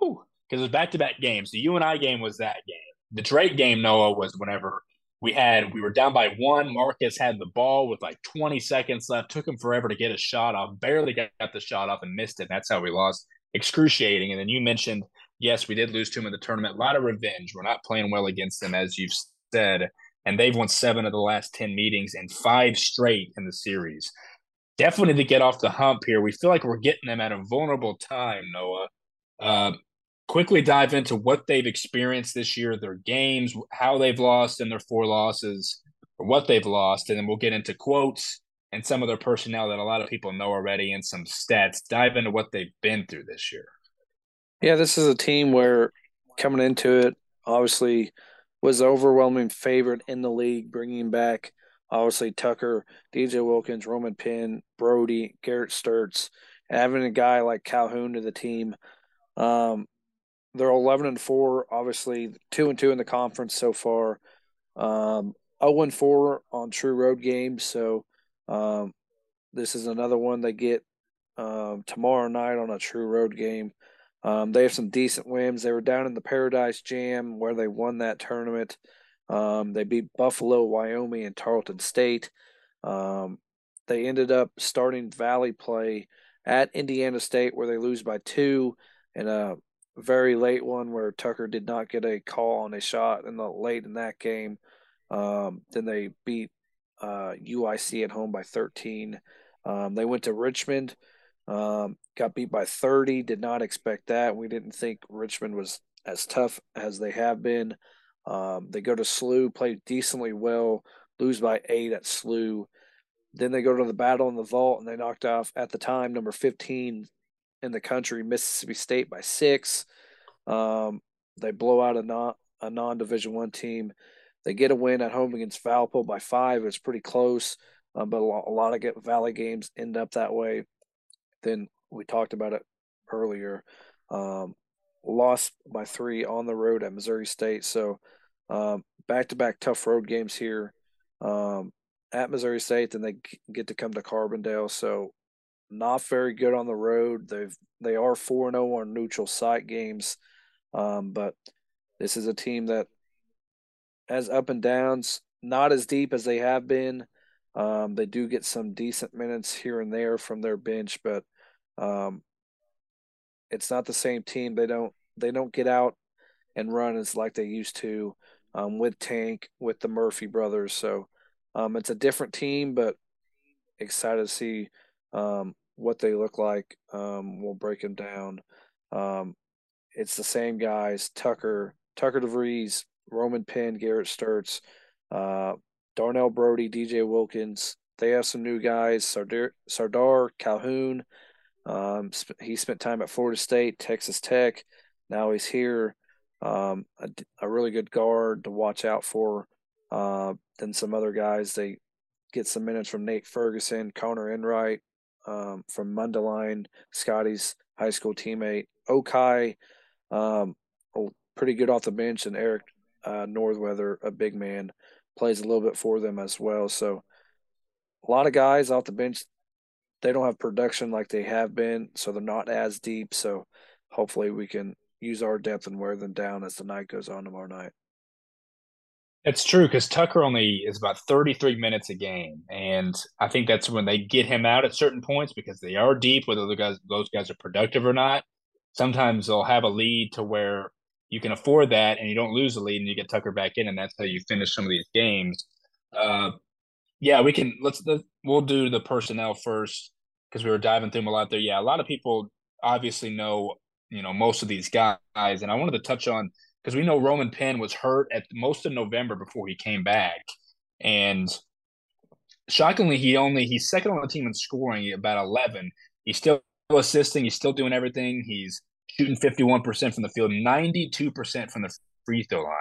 because it was back to back games. The you and I game was that game. The Drake game, Noah, was whenever we had we were down by one. Marcus had the ball with like 20 seconds left. Took him forever to get a shot off. Barely got the shot off and missed it. That's how we lost. Excruciating. And then you mentioned, yes, we did lose to him in the tournament. A lot of revenge. We're not playing well against them, as you've said and they've won seven of the last 10 meetings and five straight in the series. Definitely to get off the hump here. We feel like we're getting them at a vulnerable time, Noah. Uh, quickly dive into what they've experienced this year, their games, how they've lost in their four losses, or what they've lost, and then we'll get into quotes and some of their personnel that a lot of people know already and some stats. Dive into what they've been through this year. Yeah, this is a team where coming into it, obviously – was the overwhelming favorite in the league, bringing back obviously Tucker, DJ Wilkins, Roman Penn, Brodie, Garrett Sturtz, having a guy like Calhoun to the team. Um, they're 11 and 4, obviously 2 and 2 in the conference so far. Um, 0 and 4 on true road games. So um, this is another one they get um, tomorrow night on a true road game. Um, they have some decent wins. They were down in the Paradise Jam where they won that tournament. Um, they beat Buffalo, Wyoming, and Tarleton State. Um, they ended up starting Valley play at Indiana State where they lose by two, and a very late one where Tucker did not get a call on a shot in the late in that game. Um, then they beat uh, UIC at home by 13. Um, they went to Richmond um, got beat by 30. Did not expect that. We didn't think Richmond was as tough as they have been. Um, they go to SLU, play decently well, lose by eight at SLU. Then they go to the battle in the vault, and they knocked off at the time number 15 in the country, Mississippi State by six. Um, they blow out a non a non Division One team. They get a win at home against Valpo by five. It's pretty close, uh, but a lot, a lot of Valley games end up that way. Then we talked about it earlier. Um, lost by three on the road at Missouri State. So back to back tough road games here um, at Missouri State. Then they get to come to Carbondale. So not very good on the road. They've they are four and zero oh on neutral site games, um, but this is a team that has up and downs. Not as deep as they have been. Um, they do get some decent minutes here and there from their bench, but um, it's not the same team. They don't they don't get out and run as like they used to um, with Tank with the Murphy brothers. So um, it's a different team, but excited to see um, what they look like. Um, we'll break them down. It's the same guys: Tucker, Tucker DeVries, Roman Penn, Garrett Sturtz, uh, Darnell Brodie, DJ Wilkins. They have some new guys: Sardaar, Sardaar Calhoun. Um, he spent time at Florida State, Texas Tech. Now he's here. Um, a, a, really good guard to watch out for. Uh, then some other guys. They get some minutes from Nate Ferguson, Connor Enright um, from Mundelein, Scotty's high school teammate. Okai, um, pretty good off the bench, and Eric uh, Northweather, a big man, plays a little bit for them as well. So a lot of guys off the bench they don't have production like they have been, so they're not as deep. So hopefully we can use our depth and wear them down as the night goes on tomorrow night. It's true because Tucker only is about 33 minutes a game, and I think that's when they get him out at certain points because they are deep. Whether the guys those guys are productive or not, sometimes they'll have a lead to where you can afford that, and you don't lose the lead, and you get Tucker back in, and that's how you finish some of these games. Uh, yeah, we can. Let's. We'll do the personnel first because we were diving through them a lot there. Yeah, a lot of people obviously know, you know, most of these guys, and I wanted to touch on because we know Roman Penn was hurt at most of November before he came back, and shockingly, he only he's second on the team in scoring about eleven. He's still assisting. He's still doing everything. He's shooting 51% from the field, 92% from the free throw line.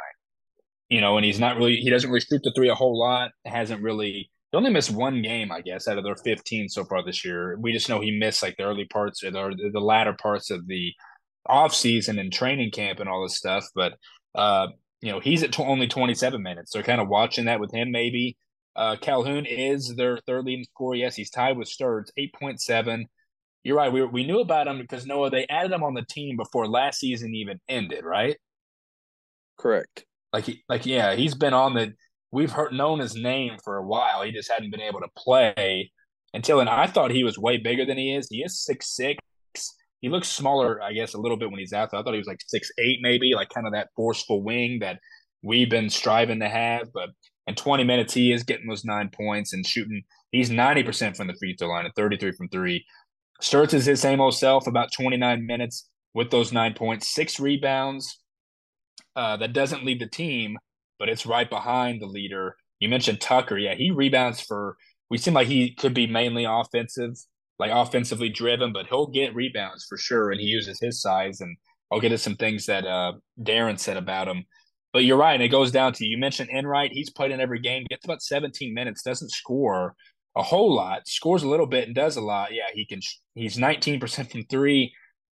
You know, and he's not really, he doesn't really shoot the three a whole lot. Hasn't really, he only missed one game, I guess, out of their 15 so far this year. We just know he missed like the early parts or the, the latter parts of the off season and training camp and all this stuff. But, uh, you know, he's at t- only 27 minutes. So kind of watching that with him, maybe. Uh, Calhoun is their third leading scorer. Yes, he's tied with Sturtz, 8.7 you're right. We we knew about him because Noah they added him on the team before last season even ended, right? Correct. Like he, like yeah, he's been on the. We've heard known his name for a while. He just hadn't been able to play until. And I thought he was way bigger than he is. He is six six. He looks smaller, I guess, a little bit when he's out there. I thought he was like six eight, maybe like kind of that forceful wing that we've been striving to have. But in 20 minutes, he is getting those nine points and shooting. He's 90% from the free throw line and 33 from three. Sturtz is his same old self, about 29 minutes with those nine points, six rebounds. Uh, that doesn't lead the team, but it's right behind the leader. You mentioned Tucker. Yeah, he rebounds for, we seem like he could be mainly offensive, like offensively driven, but he'll get rebounds for sure. And he uses his size. And I'll get to some things that uh, Darian said about him. But you're right. And it goes down to, you mentioned Enright. He's played in every game, gets about 17 minutes, doesn't score, a whole lot, scores a little bit and does a lot. Yeah, he can. He's 19% from three,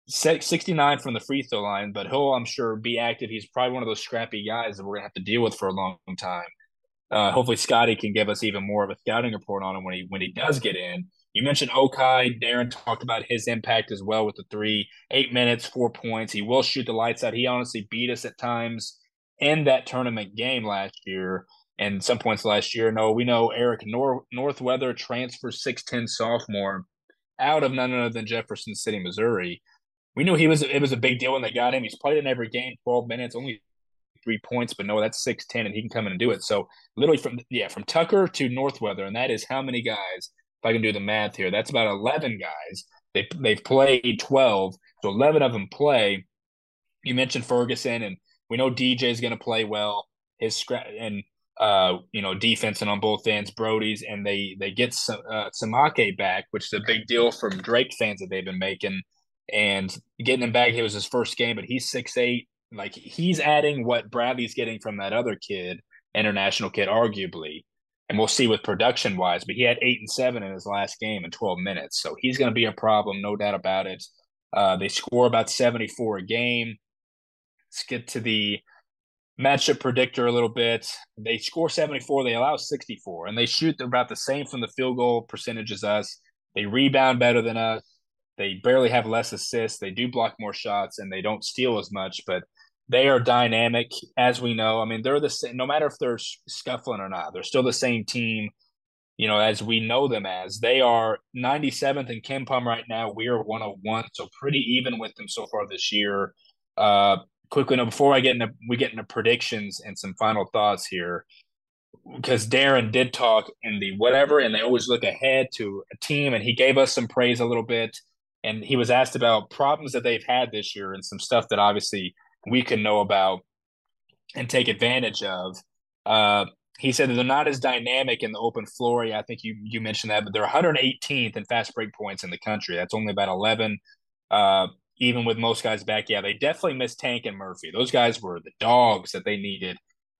69 from the free throw line, but he'll, I'm sure, be active. He's probably one of those scrappy guys that we're gonna have to deal with for a long time. Uh, hopefully, Scotty can give us even more of a scouting report on him when he when he does get in. You mentioned Okai. Darian talked about his impact as well with the three, eight minutes, four points. He will shoot the lights out. He honestly beat us at times in that tournament game last year and some points last year. No, we know Eric Nor- Northweather transfer 6'10 sophomore out of none other than Jefferson City, Missouri. We knew he was it was a big deal when they got him. He's played in every game, 12 minutes, only three points, but no, that's 6'10 and he can come in and do it. So literally from yeah, from Tucker to Northweather, and that is how many guys, if I can do the math here, that's about 11 guys. They they've played 12, so 11 of them play. You mentioned Ferguson, and we know DJ is going to play well. His scrap and uh, you know, defense and on both ends, Brodie's, and they they get some uh, Samake back, which is a big deal from Drake fans that they've been making, and getting him back. It was his first game, but he's six eight. Like he's adding what Bradley's getting from that other kid, international kid, arguably, and we'll see with production wise. But he had eight and seven in his last game in twelve minutes, so he's going to be a problem, no doubt about it. Uh, they score about seventy four a game. Let's get to the matchup predictor a little bit. They score 74, they allow 64, and they shoot about the same from the field goal percentage as us. They rebound better than us. They barely have less assists. They do block more shots, and they don't steal as much, but they are dynamic, as we know. I mean, they're the same, no matter if they're scuffling or not, they're still the same team, you know, as we know them as. They are 97th in KenPom right now. We are 101, so pretty even with them so far this year. Uh, quickly, now before I get into we get into predictions and some final thoughts here, because Darian did talk in the whatever, and they always look ahead to a team, and he gave us some praise a little bit, and he was asked about problems that they've had this year and some stuff that obviously we can know about and take advantage of. Uh, he said that they're not as dynamic in the open floor. Yeah, I think you you mentioned that, but they're 118th in fast break points in the country. That's only about 11. Uh, even with most guys back, yeah, they definitely missed Tank and Murphy. Those guys were the dogs that they needed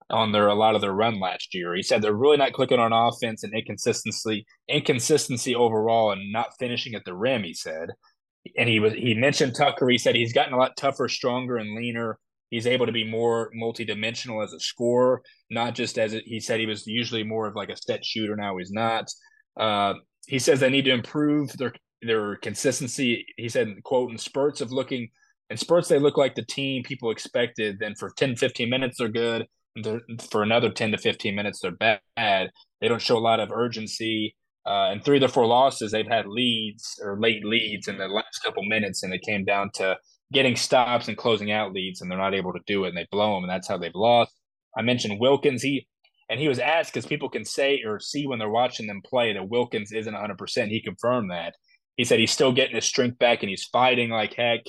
on their a lot of their run last year. He said they're really not clicking on offense and inconsistency, inconsistency overall, and not finishing at the rim. He said, and he was he mentioned Tucker. He said he's gotten a lot tougher, stronger, and leaner. He's able to be more multidimensional as a scorer, not just as he said he was usually more of like a set shooter. Now he's not. Uh, he says they need to improve their their consistency. He said, quote, in spurts of looking, in spurts, they look like the team people expected. Then for 10, 15 minutes, they're good. They're, for another 10 to 15 minutes, they're bad. They don't show a lot of urgency. Uh, and three of the four losses, they've had leads or late leads in the last couple minutes, and it came down to getting stops and closing out leads, and they're not able to do it, and they blow them, and that's how they've lost. I mentioned Wilkins. He and he was asked because people can say or see when they're watching them play that Wilkins isn't 100%. He confirmed that he said he's still getting his strength back and he's fighting like heck.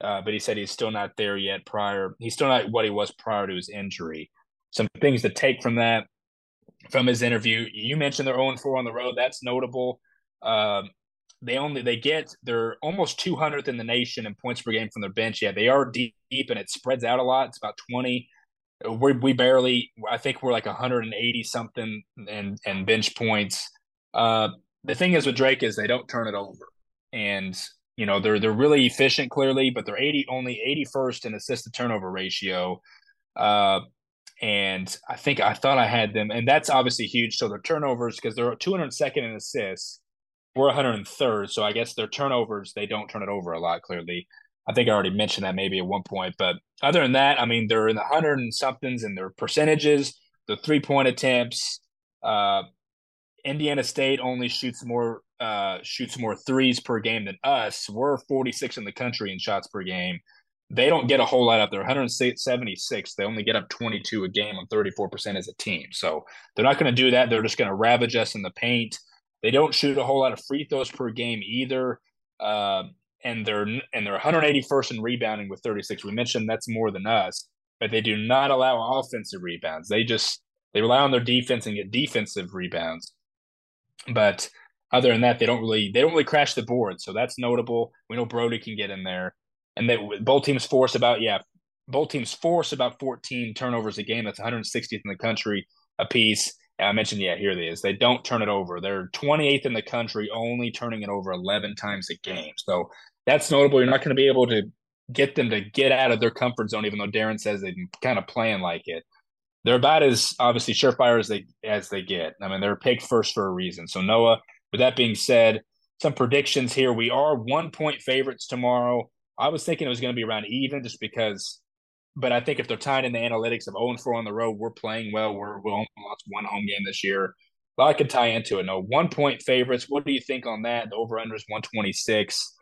Uh, but he said he's still not there yet. Prior, he's still not what he was prior to his injury. Some things to take from that, from his interview. You mentioned they're 0 4 on the road. That's notable. Um, they only they get they're almost 200th in the nation in points per game from their bench. Yeah, they are deep, deep and it spreads out a lot. It's about 20. We we barely I think we're like 180 something and and bench points. Uh, the thing is with Drake is they don't turn it over, and you know they're they're really efficient clearly, but they're 80 only 81st in assist to turnover ratio. Uh, and I think I thought I had them, and that's obviously huge. So their turnovers because they're 202nd in assists, we're 103rd. So I guess their turnovers they don't turn it over a lot. Clearly, I think I already mentioned that maybe at one point. But other than that, I mean they're in the hundred and somethings in their percentages, the three point attempts. Uh, Indiana State only shoots more uh, shoots more threes per game than us. We're 46 in the country in shots per game. They don't get a whole lot up there. 176 they only get up 22 a game on 34% as a team. So they're not going to do that. They're just going to ravage us in the paint. They don't shoot a whole lot of free throws per game either uh, and they're and they're 181st in rebounding with 36 we mentioned that's more than us but they do not allow offensive rebounds. They just they rely on their defense and get defensive rebounds but other than that they don't really they don't really crash the board so that's notable we know Brodie can get in there and they both teams force about yeah, both teams force about 14 turnovers a game. That's 160th in the country a piece. I mentioned yeah, here it is. They don't turn it over. They're 28th in the country, only turning it over 11 times a game. So that's notable. You're not going to be able to get them to get out of their comfort zone, even though Darian says they've been kind of playing like it. They're about as obviously surefire as they as they get. I mean, they're picked first for a reason. So Noah. With that being said, some predictions here. We are one point favorites tomorrow. I was thinking it was going to be around even just because, but I think if they're tied in the analytics of 0 and 4 on the road, we're playing well. We're, we only lost one home game this year. But I could tie into it. No, one point favorites. What do you think on that? The over under is 126.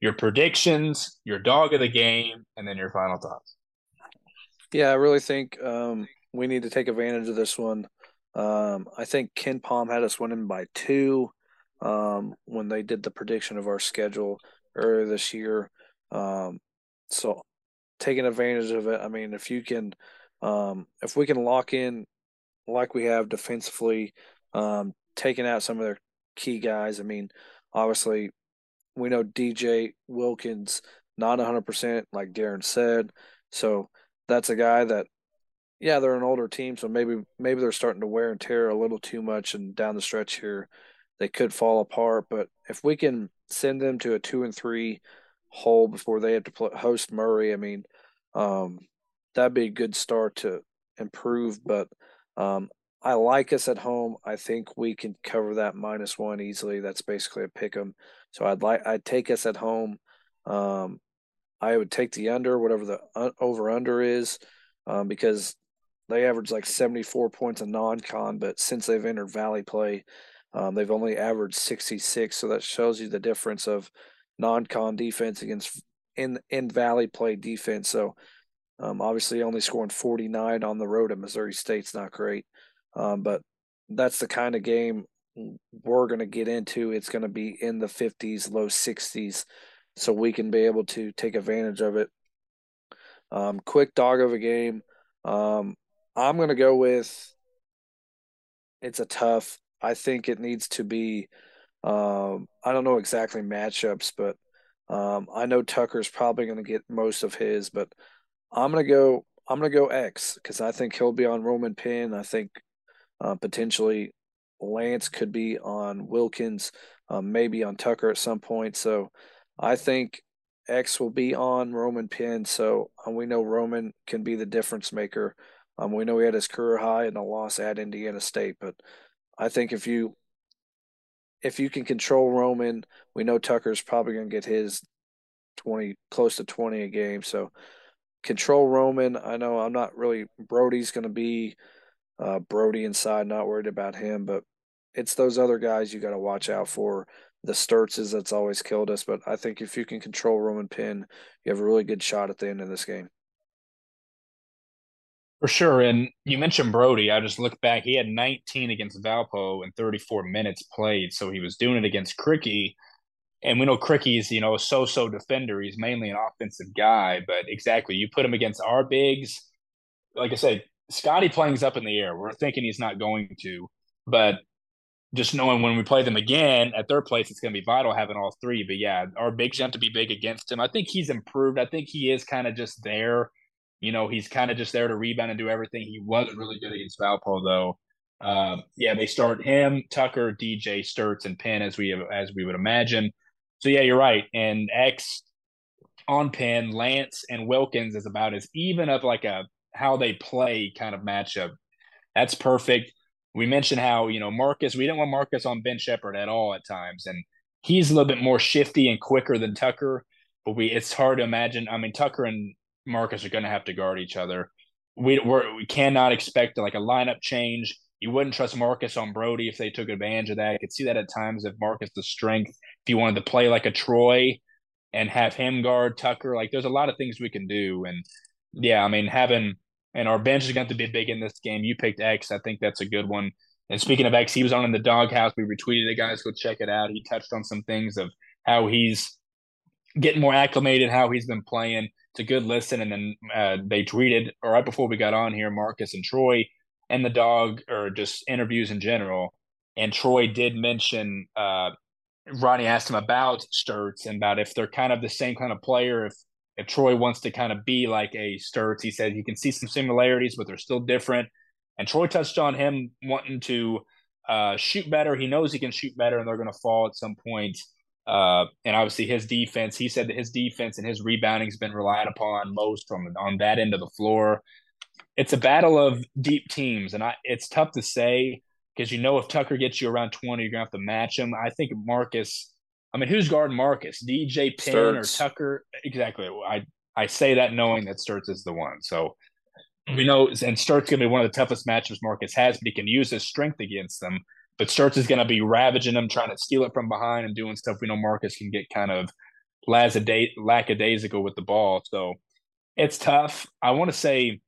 Your predictions, your dog of the game, and then your final thoughts. Yeah, I really think um, we need to take advantage of this one. Um, I think KenPom had us winning by two um, when they did the prediction of our schedule earlier this year. Um, so taking advantage of it. I mean, if you can, um, if we can lock in like we have defensively, um, taking out some of their key guys. I mean, obviously, we know DJ Wilkins not 100% like Darian said. So that's a guy that yeah, they're an older team, so maybe maybe they're starting to wear and tear a little too much and down the stretch here they could fall apart, but if we can send them to a 2 and 3 hole before they have to play, host Murray. I mean, um, that'd be a good start to improve. But um, I like us at home. I think we can cover that minus one easily. That's basically a pick 'em. So I'd like I'd take us at home. Um, I would take the under, whatever the over under is, um, because they averaged like 74 points a non-con, but since they've entered Valley play, um, they've only averaged 66. So that shows you the difference of non-con defense against in in Valley play defense. So um, obviously only scoring 49 on the road at Missouri State's not great, um, but that's the kind of game we're going to get into. It's going to be in the 50s, low 60s, so we can be able to take advantage of it. Um, quick dog of a game. Um, I'm going to go with. It's a tough. I think it needs to be um, I don't know exactly matchups, but um, I know Tucker's probably going to get most of his, but I'm going to go. I'm going to go X because I think he'll be on Roman Penn. I think uh, potentially Lance could be on Wilkins, um, maybe on Tucker at some point. So I think X will be on Roman Penn. So um, we know Roman can be the difference maker. Um, we know he had his career high and a loss at Indiana State, but I think if you if you can control Roman, we know Tucker's probably going to get his 20 close to 20 a game. So control Roman. I know I'm not really Brodie's going to be uh, Brodie inside, not worried about him, but it's those other guys you got to watch out for. The Sturtzes that's always killed us, but I think if you can control Roman Penn, you have a really good shot at the end of this game. For sure. And you mentioned Brodie. I just looked back. He had 19 against Valpo in 34 minutes played. So he was doing it against Krikke. And we know Krikke's, you know, a so so defender. He's mainly an offensive guy. But exactly, you put him against our bigs. Like I said, Scotty playing's up in the air. We're thinking he's not going to. But just knowing when we play them again at their place, it's going to be vital having all three. But yeah, our bigs have to be big against him. I think he's improved. I think he is kind of just there. You know, he's kind of just there to rebound and do everything. He wasn't really good against Valpo though. Uh, yeah, they start him, Tucker, DJ, Sturtz, and Penn as we as we would imagine. So yeah, you're right. And X on Penn, Lance and Wilkins is about as even of like a how they play kind of matchup. That's perfect. We mentioned how, you know, Marcus, we didn't want Marcus on Ben Sheppard at all at times. And he's a little bit more shifty and quicker than Tucker. But we it's hard to imagine. I mean, Tucker and Marcus are gonna have to guard each other. We we're, we cannot expect like a lineup change. You wouldn't trust Marcus on Brodie if they took advantage of that. I could see that at times if Marcus the strength, if you wanted to play like a Troy and have him guard Tucker. Like there's a lot of things we can do. And yeah, I mean having and our bench is going to be big in this game. You picked X. I think that's a good one. And speaking of X, he was on in the doghouse. We retweeted it, guys. Go check it out. He touched on some things of how he's getting more acclimated, how he's been playing. It's a good listen. And then uh, they tweeted right before we got on here, Marcus and Troy and the dog, or just interviews in general. And Troy did mention uh, Ronnie asked him about Sturtz and about if they're kind of the same kind of player, if if Troy wants to kind of be like a Sturtz, he said you can see some similarities, but they're still different. And Troy touched on him wanting to uh, shoot better. He knows he can shoot better, and they're going to fall at some point. Uh, and obviously, his defense. He said that his defense and his rebounding has been relied upon most from on that end of the floor. It's a battle of deep teams, and I, it's tough to say because you know if Tucker gets you around twenty, you're gonna have to match him. I think Marcus I mean, who's guarding Marcus? DJ Penn Sturtz. or Tucker? Exactly. I I say that knowing that Sturtz is the one. So we know, and Sturtz going to be one of the toughest matchups Marcus has, but he can use his strength against them. But Sturtz is going to be ravaging them, trying to steal it from behind and doing stuff we know Marcus can get kind of lackadaisical with the ball. So it's tough. I want to say,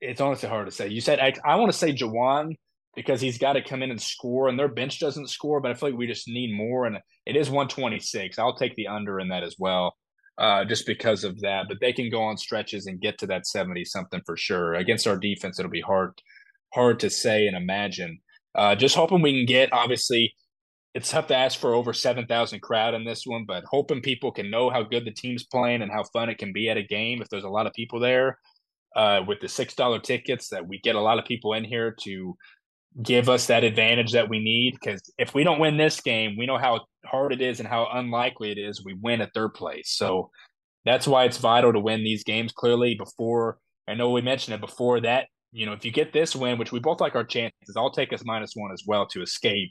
it's honestly hard to say. You said I, I want to say Jawan because he's got to come in and score, and their bench doesn't score. But I feel like we just need more, and it is 126. I'll take the under in that as well, uh, just because of that. But they can go on stretches and get to that 70 something for sure. Against our defense, it'll be hard hard to say and imagine. Uh, just hoping we can get obviously. It's tough to ask for over 7,000 crowd in this one, but hoping people can know how good the team's playing and how fun it can be at a game if there's a lot of people there. Uh, with the $6 tickets, that we get a lot of people in here to give us that advantage that we need. Because if we don't win this game, we know how hard it is and how unlikely it is we win at third place. So that's why it's vital to win these games clearly before. I know we mentioned it before that. You know, if you get this win, which we both like our chances, I'll take us minus one as well to escape,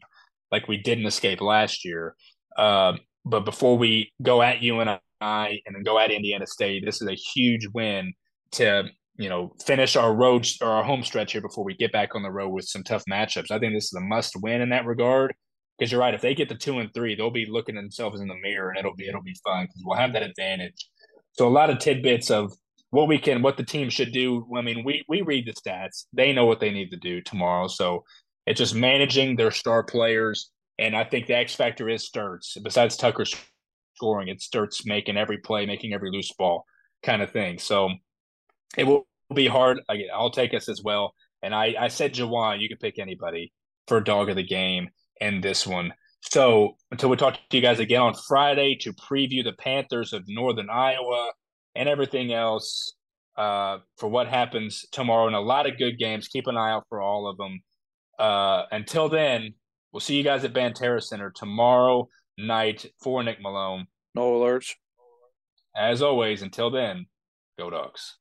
like we didn't escape last year. Uh, but before we go at you and then go at Indiana State, this is a huge win to you know, finish our road or our home stretch here before we get back on the road with some tough matchups. I think this is a must win in that regard. Because you're right, if they get the two and three, they'll be looking themselves in the mirror, and it'll be it'll be fun because we'll have that advantage. So a lot of tidbits of what we can, what the team should do. I mean, we we read the stats; they know what they need to do tomorrow. So it's just managing their star players, and I think the X factor is Sturtz. Besides Tucker scoring, it's Sturtz making every play, making every loose ball kind of thing. So it will be hard. Again, I'll take us as well. And I, I said Jawan, you can pick anybody for dog of the game in this one. So until we talk to you guys again on Friday to preview the Panthers of Northern Iowa and everything else uh, for what happens tomorrow and a lot of good games. Keep an eye out for all of them. Uh, until then, we'll see you guys at Banterra Center tomorrow night for Nick Malone. No alerts. As always, until then, go dogs.